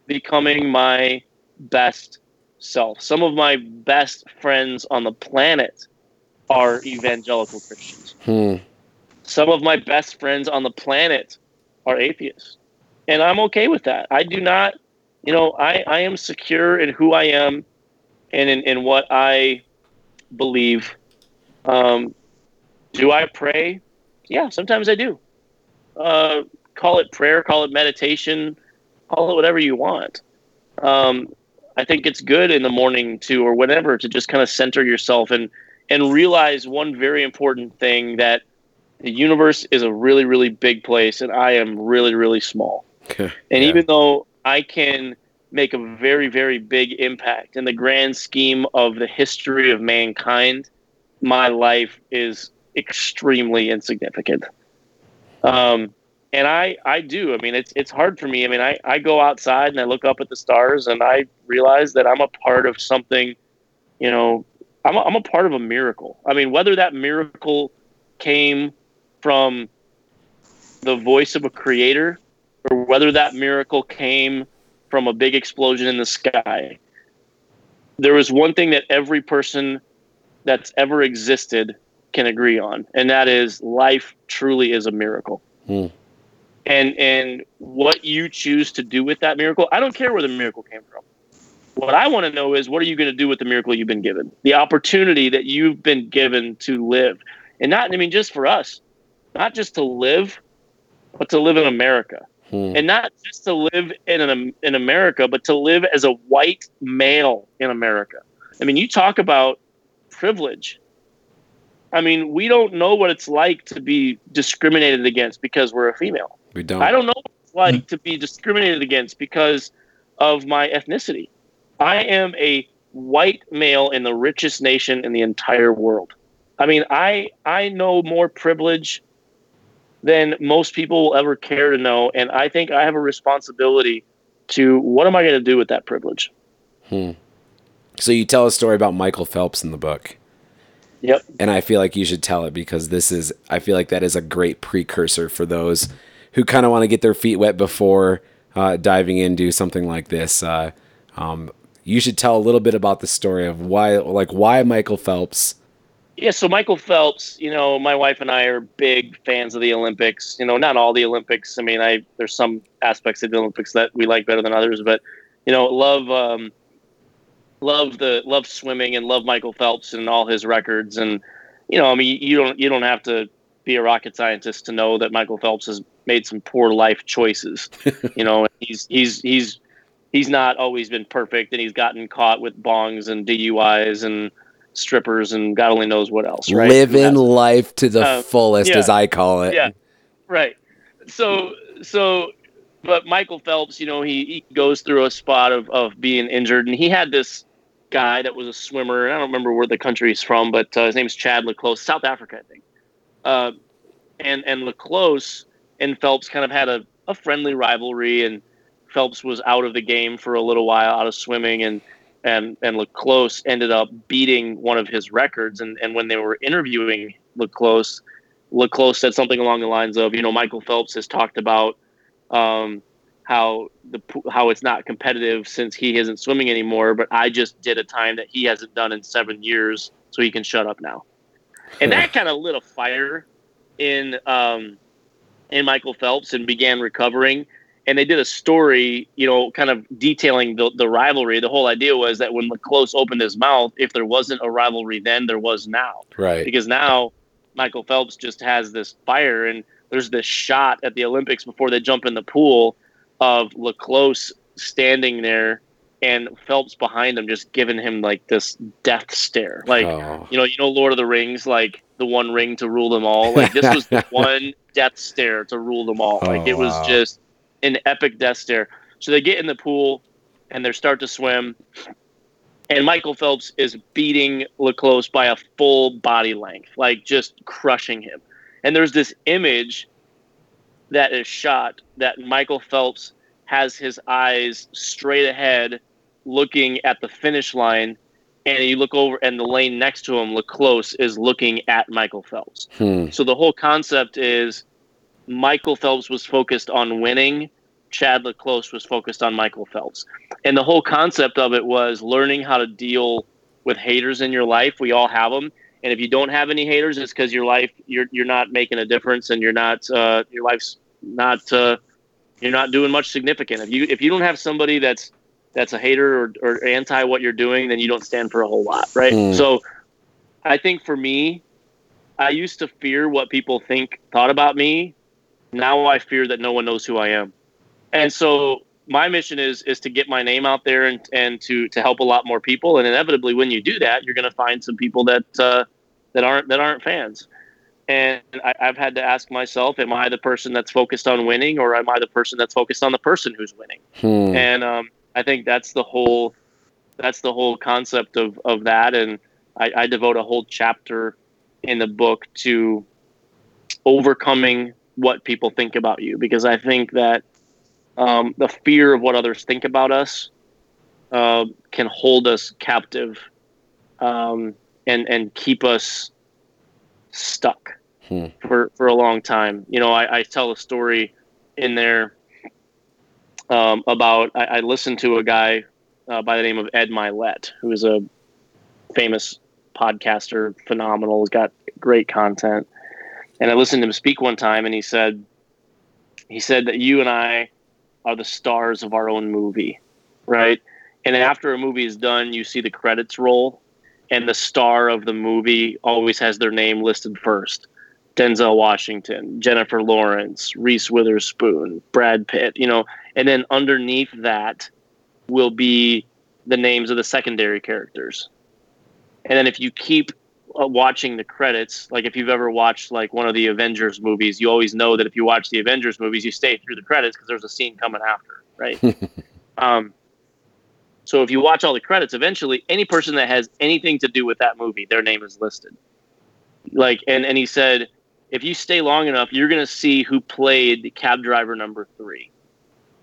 becoming my best self. Some of my best friends on the planet are evangelical Christians. Hmm. Some of my best friends on the planet are atheists, and I'm okay with that. I do not, you know, I I am secure in who I am, and in in what I believe. Um, do I pray? Yeah, sometimes I do. Uh, call it prayer, call it meditation, call it whatever you want. Um, I think it's good in the morning to, or whatever to just kind of center yourself and and realize one very important thing that the universe is a really, really big place, and I am really, really small. And Yeah. even though I can make a very, very big impact in the grand scheme of the history of mankind, my life is extremely insignificant. Um, and I, I do. I mean, it's it's hard for me. I mean, I, I go outside and I look up at the stars and I realize that I'm a part of something. You know, I'm a, I'm a part of a miracle. I mean, whether that miracle came from the voice of a creator or whether that miracle came from a big explosion in the sky. There is one thing that every person that's ever existed can agree on, and that is life truly is a miracle. Hmm. and and what you choose to do with that miracle. I don't care where the miracle came from. What I want to know is what are you going to do with the miracle you've been given? The opportunity that you've been given to live. And not I mean just for us, not just to live, but to live in America. Hmm. And not just to live in an, in America, but to live as a white male in America. I mean, you talk about privilege. I mean, we don't know what it's like to be discriminated against because we're a female. We don't. I don't know what it's like mm-hmm. to be discriminated against because of my ethnicity. I am a white male in the richest nation in the entire world. I mean, I I know more privilege than most people will ever care to know, and I think I have a responsibility to what am I going to do with that privilege? Hmm. So you tell a story about Michael Phelps in the book. Yep. And I feel like you should tell it because this is I feel like that is a great precursor for those who kind of want to get their feet wet before uh, diving into something like this. Uh, um, you should tell a little bit about the story of why, like, why Michael Phelps. Yeah, so Michael Phelps, you know, my wife and I are big fans of the Olympics. You know, not all the Olympics. I mean, I there's some aspects of the Olympics that we like better than others, but you know, love um, love the love swimming and love Michael Phelps and all his records. And you know, I mean, you don't you don't have to be a rocket scientist to know that Michael Phelps has made some poor life choices. you know, he's he's he's he's not always been perfect, and he's gotten caught with bongs and DUIs and strippers and God only knows what else. Right? Living life to the uh, fullest, yeah, as I call it. Yeah, right. So so but Michael Phelps, you know, he, he goes through a spot of, of being injured, and he had this guy that was a swimmer. And I don't remember where the country he's from, but uh, his name's Chad le Clos, South Africa, I think. Uh, and and le Clos and Phelps kind of had a, a friendly rivalry, and Phelps was out of the game for a little while, out of swimming, and and and le Clos ended up beating one of his records. And and when they were interviewing le Clos, le Clos said something along the lines of, you know, Michael Phelps has talked about um, how the how it's not competitive since he isn't swimming anymore. But I just did a time that he hasn't done in seven years, so he can shut up now. And that kind of lit a fire in um, in Michael Phelps and began recovering. And they did a story, you know, kind of detailing the, the rivalry. The whole idea was that when le opened his mouth, if there wasn't a rivalry then, there was now. Right. Because now Michael Phelps just has this fire and there's this shot at the Olympics before they jump in the pool of le Clos standing there and Phelps behind him just giving him like this death stare. Like oh. you know, you know Lord of the Rings, like the one ring to rule them all. Like this was the one death stare to rule them all. Like oh, it was oh, wow. just an epic death stare. So they get in the pool and they start to swim. And Michael Phelps is beating le Clos by a full body length, like just crushing him. And there's this image that is shot that Michael Phelps has his eyes straight ahead looking at the finish line and you look over and the lane next to him le Clos is looking at michael phelps hmm. so the whole concept is michael phelps was focused on winning chad le Clos was focused on michael phelps and the whole concept of it was learning how to deal with haters in your life we all have them and if you don't have any haters, it's because your life you're you're not making a difference, and you're not uh, your life's not uh, you're not doing much significant. If you if you don't have somebody that's that's a hater or, or anti what you're doing, then you don't stand for a whole lot, right? Mm. So, I think for me, I used to fear what people think thought about me. Now I fear that no one knows who I am, and so my mission is is to get my name out there and and to to help a lot more people. And inevitably, when you do that, you're going to find some people that uh, that aren't that aren't fans. And I, have had to ask myself, am I the person that's focused on winning, or am I the person that's focused on the person who's winning? Hmm. And um, I think that's the whole that's the whole concept of of that. And I, I devote a whole chapter in the book to overcoming what people think about you because I think that um, the fear of what others think about us uh, can hold us captive um, and and keep us stuck hmm. for for a long time. You know, I, I tell a story in there um, about I, I, listened to a guy uh, by the name of Ed Mylett, who is a famous podcaster, phenomenal, has got great content. And I listened to him speak one time, and he said he said that you and I are the stars of our own movie, right? And after a movie is done, you see the credits roll, and the star of the movie always has their name listed first. Denzel Washington, Jennifer Lawrence, Reese Witherspoon, Brad Pitt, you know, and then underneath that will be the names of the secondary characters. And then if you keep uh, watching the credits, like if you've ever watched like one of the Avengers movies, you always know that if you watch the Avengers movies, you stay through the credits because there's a scene coming after, right? um, so if you watch all the credits, eventually any person that has anything to do with that movie, their name is listed. Like, and and he said, if you stay long enough, you're going to see who played cab driver number three.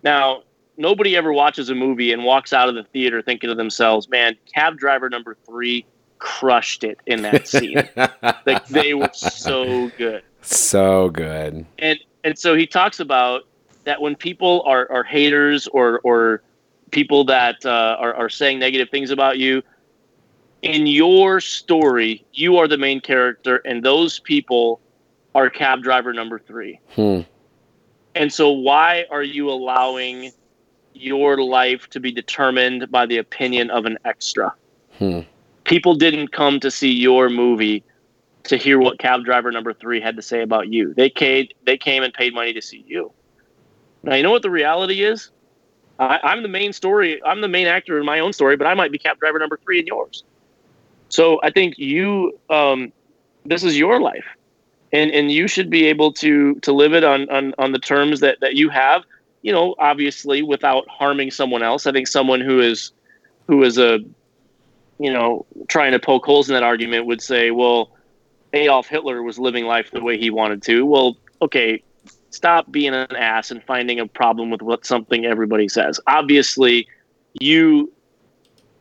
Now, nobody ever watches a movie and walks out of the theater thinking to themselves, "Man, cab driver number three crushed it in that scene. like they were so good, so good." And and so he talks about that when people are, are haters or or people that uh, are, are saying negative things about you, in your story, you are the main character, and those people are cab driver number three. Hmm. And so, why are you allowing your life to be determined by the opinion of an extra? Hmm. People didn't come to see your movie to hear what cab driver number three had to say about you. They came, they came and paid money to see you. Now, you know what the reality is? I, am the main story. I'm the main actor in my own story, but I might be cab driver number three in yours. So I think you, um, this is your life and and you should be able to to live it on on, on the terms that that you have you know obviously without harming someone else i think someone who is who is a you know trying to poke holes in that argument would say well adolf hitler was living life the way he wanted to well okay stop being an ass and finding a problem with what something everybody says obviously you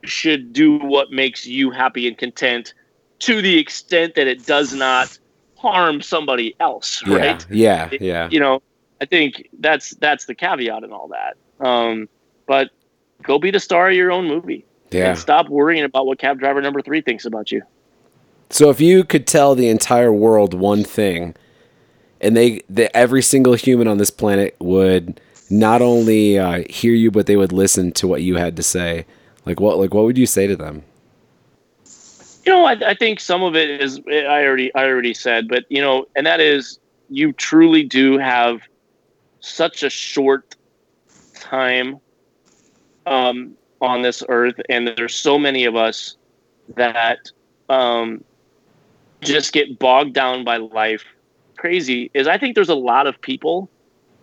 should do what makes you happy and content to the extent that it does not harm somebody else, right? Yeah, yeah, yeah. You know, I think that's that's the caveat and all that. Um, but go be the star of your own movie. Yeah. And stop worrying about what cab driver number three thinks about you. So if you could tell the entire world one thing, and they, the, every single human on this planet would not only uh, hear you, but they would listen to what you had to say. Like what? Like what would you say to them? You know, I, I think some of it is I already I already said, but you know, and that is you truly do have such a short time um, on this earth, and there's so many of us that um, just get bogged down by life. Crazy is I think there's a lot of people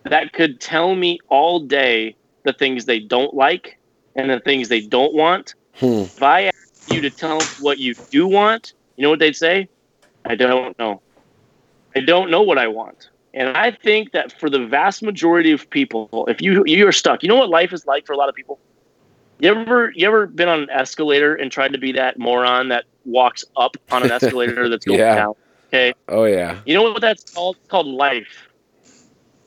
that could tell me all day the things they don't like and the things they don't want. Hmm. If I ask you to tell them what you do want, you know what they'd say? I don't know. I don't know what I want. And I think that for the vast majority of people, if you you are stuck, you know what life is like for a lot of people. You ever you ever been on an escalator and tried to be that moron that walks up on an escalator that's going yeah. down? Okay. Oh yeah. You know what that's called? It's called life.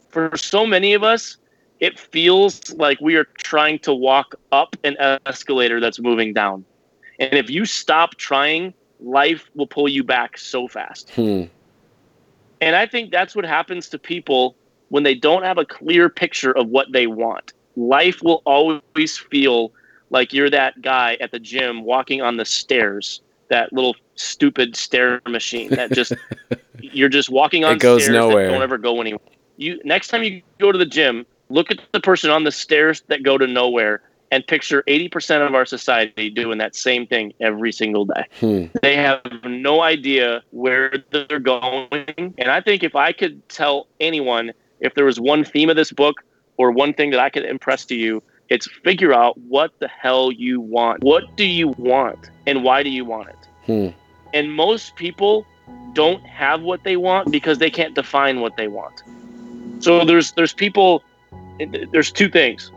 For so many of us, it feels like we are trying to walk up an escalator that's moving down. And if you stop trying, life will pull you back so fast. Hmm. And I think that's what happens to people when they don't have a clear picture of what they want. Life will always feel like you're that guy at the gym walking on the stairs, that little stupid stair machine that just you're just walking on it goes stairs nowhere. that don't ever go anywhere. You next time you go to the gym, look at the person on the stairs that go to nowhere and picture 80% of our society doing that same thing every single day. Hmm. They have no idea where they're going. And I think if I could tell anyone, if there was one theme of this book or one thing that I could impress to you, it's figure out what the hell you want. What do you want and why do you want it? Hmm. And most people don't have what they want because they can't define what they want. So there's there's people there's two things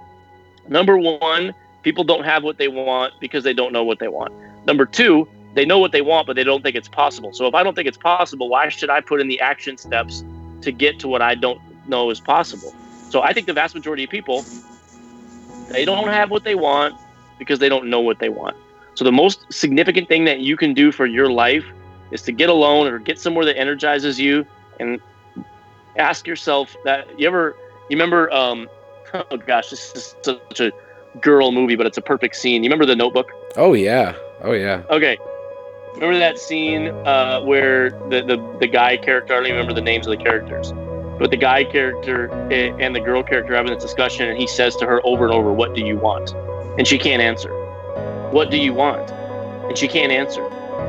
Number one, people don't have what they want because they don't know what they want. Number two, they know what they want, but they don't think it's possible. So if I don't think it's possible, why should I put in the action steps to get to what I don't know is possible? So I think the vast majority of people, they don't have what they want because they don't know what they want. So the most significant thing that you can do for your life is to get alone or get somewhere that energizes you and ask yourself that you ever You remember? Um, oh gosh, this is such a girl movie, but it's a perfect scene. You remember the Notebook? Oh yeah. Oh yeah. Okay. Remember that scene uh, where the, the the guy character? I don't even remember the names of the characters, but the guy character and the girl character having this discussion, and he says to her over and over, "What do you want?" And she can't answer. What do you want? And she can't answer.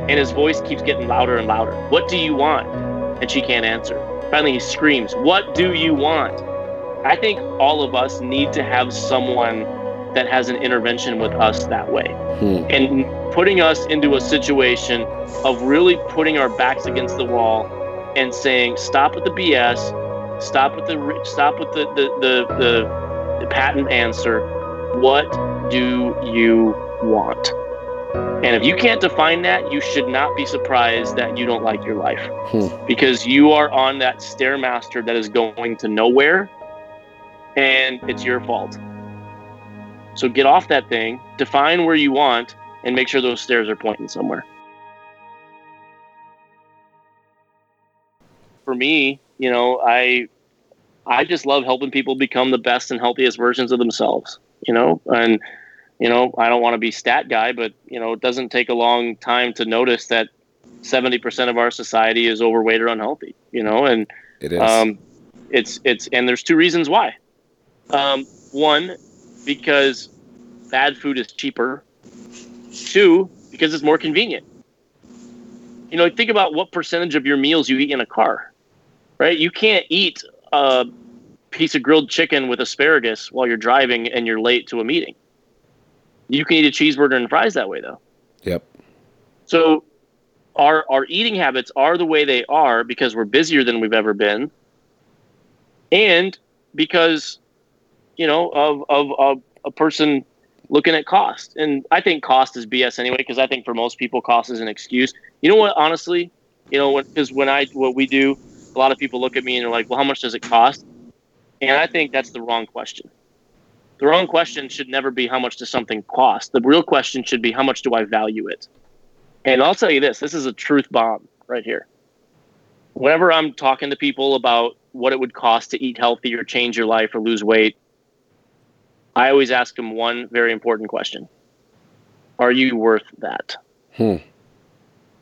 And his voice keeps getting louder and louder. What do you want? And she can't answer. Finally, he screams, What do you want? I think all of us need to have someone that has an intervention with us that way. Hmm. And putting us into a situation of really putting our backs against the wall and saying, Stop with the BS, stop with the stop with the the, the, the, patent answer. What do you want? And if you can't define that, you should not be surprised that you don't like your life hmm. because you are on that stairmaster that is going to nowhere and it's your fault. So get off that thing, define where you want, and make sure those stairs are pointing somewhere. For me, you know, I I just love helping people become the best and healthiest versions of themselves, you know, and you know, I don't want to be stat guy, but you know, it doesn't take a long time to notice that 70% of our society is overweight or unhealthy, you know, and it is. Um, it's it's and there's two reasons why. Um, one, because bad food is cheaper. Two, because it's more convenient. You know, think about what percentage of your meals you eat in a car, right? You can't eat a piece of grilled chicken with asparagus while you're driving and you're late to a meeting you can eat a cheeseburger and fries that way, though. Yep. So our our eating habits are the way they are because we're busier than we've ever been, and because you know of of, of a person looking at cost. And I think cost is BS anyway because I think for most people cost is an excuse. You know what? Honestly, you know, because when, when I what we do, a lot of people look at me and they're like, "Well, how much does it cost?" And I think that's the wrong question. The wrong question should never be how much does something cost. The real question should be how much do I value it? And I'll tell you this this is a truth bomb right here. Whenever I'm talking to people about what it would cost to eat healthy or change your life or lose weight, I always ask them one very important question Are you worth that? Hmm.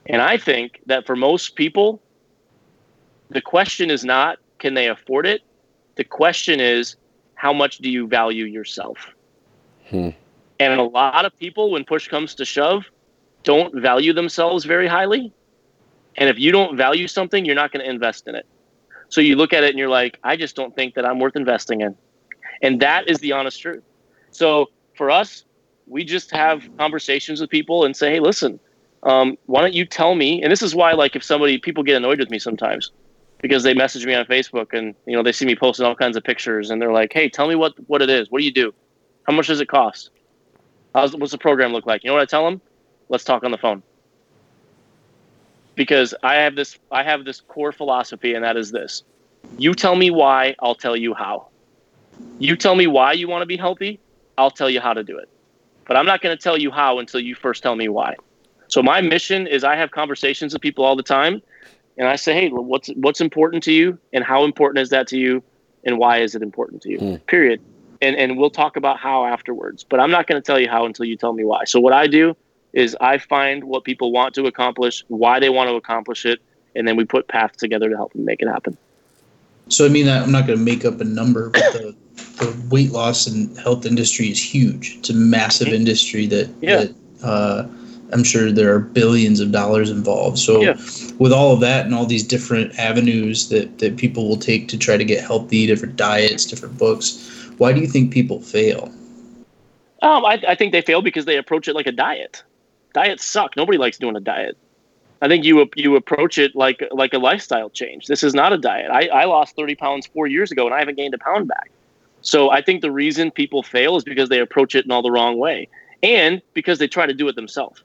And I think that for most people, the question is not can they afford it? The question is how much do you value yourself? Hmm. And a lot of people, when push comes to shove, don't value themselves very highly. And if you don't value something, you're not going to invest in it. So you look at it and you're like, I just don't think that I'm worth investing in. And that is the honest truth. So for us, we just have conversations with people and say, hey, listen, um, why don't you tell me? And this is why, like, if somebody, people get annoyed with me sometimes because they message me on Facebook and you know they see me posting all kinds of pictures and they're like, "Hey, tell me what what it is. What do you do? How much does it cost? How's what's the program look like?" You know what I tell them? Let's talk on the phone. Because I have this I have this core philosophy and that is this. You tell me why, I'll tell you how. You tell me why you want to be healthy, I'll tell you how to do it. But I'm not going to tell you how until you first tell me why. So my mission is I have conversations with people all the time and I say, hey, what's what's important to you, and how important is that to you, and why is it important to you? Mm. Period. And and we'll talk about how afterwards. But I'm not going to tell you how until you tell me why. So what I do is I find what people want to accomplish, why they want to accomplish it, and then we put paths together to help them make it happen. So I mean, I'm not going to make up a number, but the, the weight loss and health industry is huge. It's a massive mm-hmm. industry that yeah. that. Uh, I'm sure there are billions of dollars involved. So, yeah. with all of that and all these different avenues that, that people will take to try to get healthy, different diets, different books, why do you think people fail? Um, I, I think they fail because they approach it like a diet. Diets suck. Nobody likes doing a diet. I think you you approach it like like a lifestyle change. This is not a diet. I, I lost 30 pounds four years ago and I haven't gained a pound back. So I think the reason people fail is because they approach it in all the wrong way and because they try to do it themselves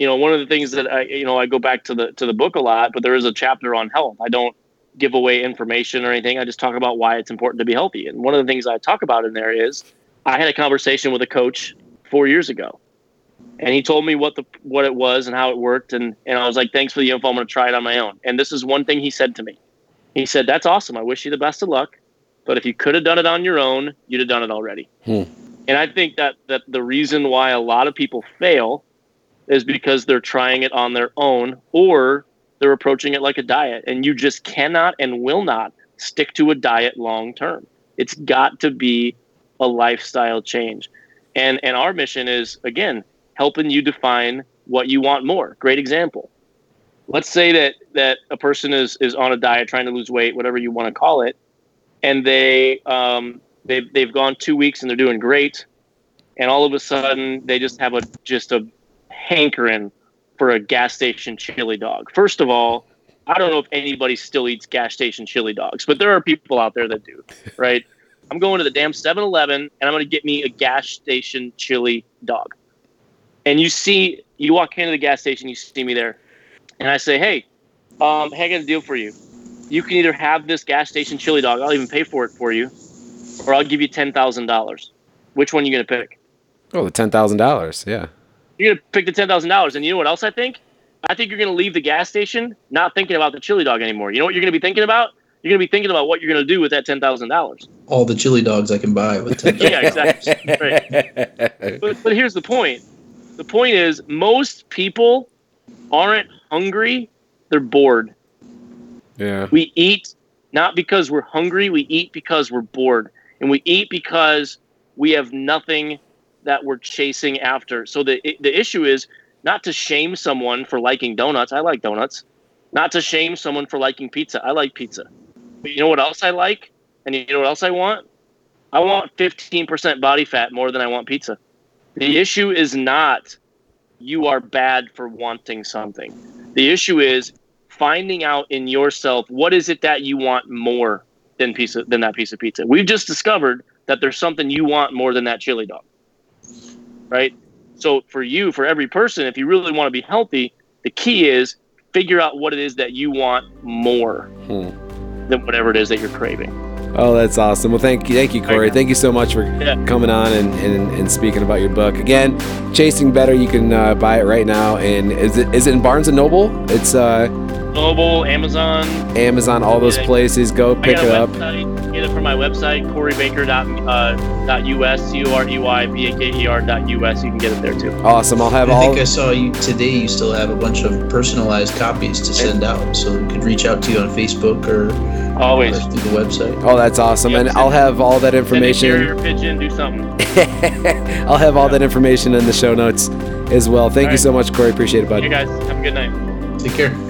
you know, one of the things that I, you know, I go back to the to the book a lot, but there is a chapter on health. I don't give away information or anything. I just talk about why it's important to be healthy. And one of the things I talk about in there is I had a conversation with a coach four years ago, and he told me what the what it was and how it worked, and and I was like, thanks for the info. I'm going to try it on my own. And this is one thing he said to me. He said, "That's awesome. I wish you the best of luck, But if you could have done it on your own, you'd have done it already. Hmm. And I think that that the reason why a lot of people fail is because they're trying it on their own or they're approaching it like a diet and you just cannot and will not stick to a diet long term. It's got to be a lifestyle change. And and our mission is again helping you define what you want more. Great example. Let's say that that a person is is on a diet trying to lose weight, whatever you want to call it, and they um, they've they've gone two weeks and they're doing great, and all of a sudden they just have a just a hankering for a gas station chili dog. First of all, I don't know if anybody still eats gas station chili dogs, but there are people out there that do, right? I'm going to the damn 7-Eleven and I'm going to get me a gas station chili dog. And you see, you walk into the gas station, you see me there, and I say, "Hey, um, hey, I got a deal for you. You can either have this gas station chili dog. I'll even pay for it for you, or I'll give you ten thousand dollars. Which one are you gonna pick? Oh, the ten thousand dollars. Yeah. You're gonna pick the ten thousand dollars, and you know what else I think? I think you're gonna leave the gas station not thinking about the chili dog anymore. You know what you're gonna be thinking about? You're gonna be thinking about what you're gonna do with that ten thousand dollars. All the chili dogs I can buy with ten. Yeah, exactly. Right. But but here's the point. The point is most people aren't hungry; they're bored. Yeah. We eat not because we're hungry, we eat because we're bored. And we eat because we have nothing that we're chasing after. So the the issue is not to shame someone for liking donuts. I like donuts. Not to shame someone for liking pizza. I like pizza. But you know what else I like? And you know what else I want? I want 15% body fat more than I want pizza. The issue is not you are bad for wanting something. The issue is finding out in yourself what is it that you want more than piece than that piece of pizza. We've just discovered that there's something you want more than that chili dog. Right? So for you, for every person, if you really want to be healthy, the key is figure out what it is that you want more Hmm. than whatever it is that you're craving. Oh, that's awesome. Well, thank you, thank you, Corey. Thank you so much for Yeah. coming on and, and, and speaking about your book. Again, Chasing Better. You can uh, buy it right now. And is it is it in Barnes and Noble? It's uh, Global, Amazon, Amazon, all those places. Go I pick got it up. website. Get it from my website, coreybaker.us, uh, C O R E Y B A K E R dot US. You can get it there too. Awesome. I'll have I all. I think I saw you today. You still have a bunch of personalized copies to send out, so we could reach out to you on Facebook or, or Always. through the website. Oh, that's awesome. Yep, And I'll it. have all that Send a information. carrier pigeon, do something. I'll have all that information in the show notes as well. Thank All you right. so much, Corey. Appreciate it, bud. You guys have a good night. Take care.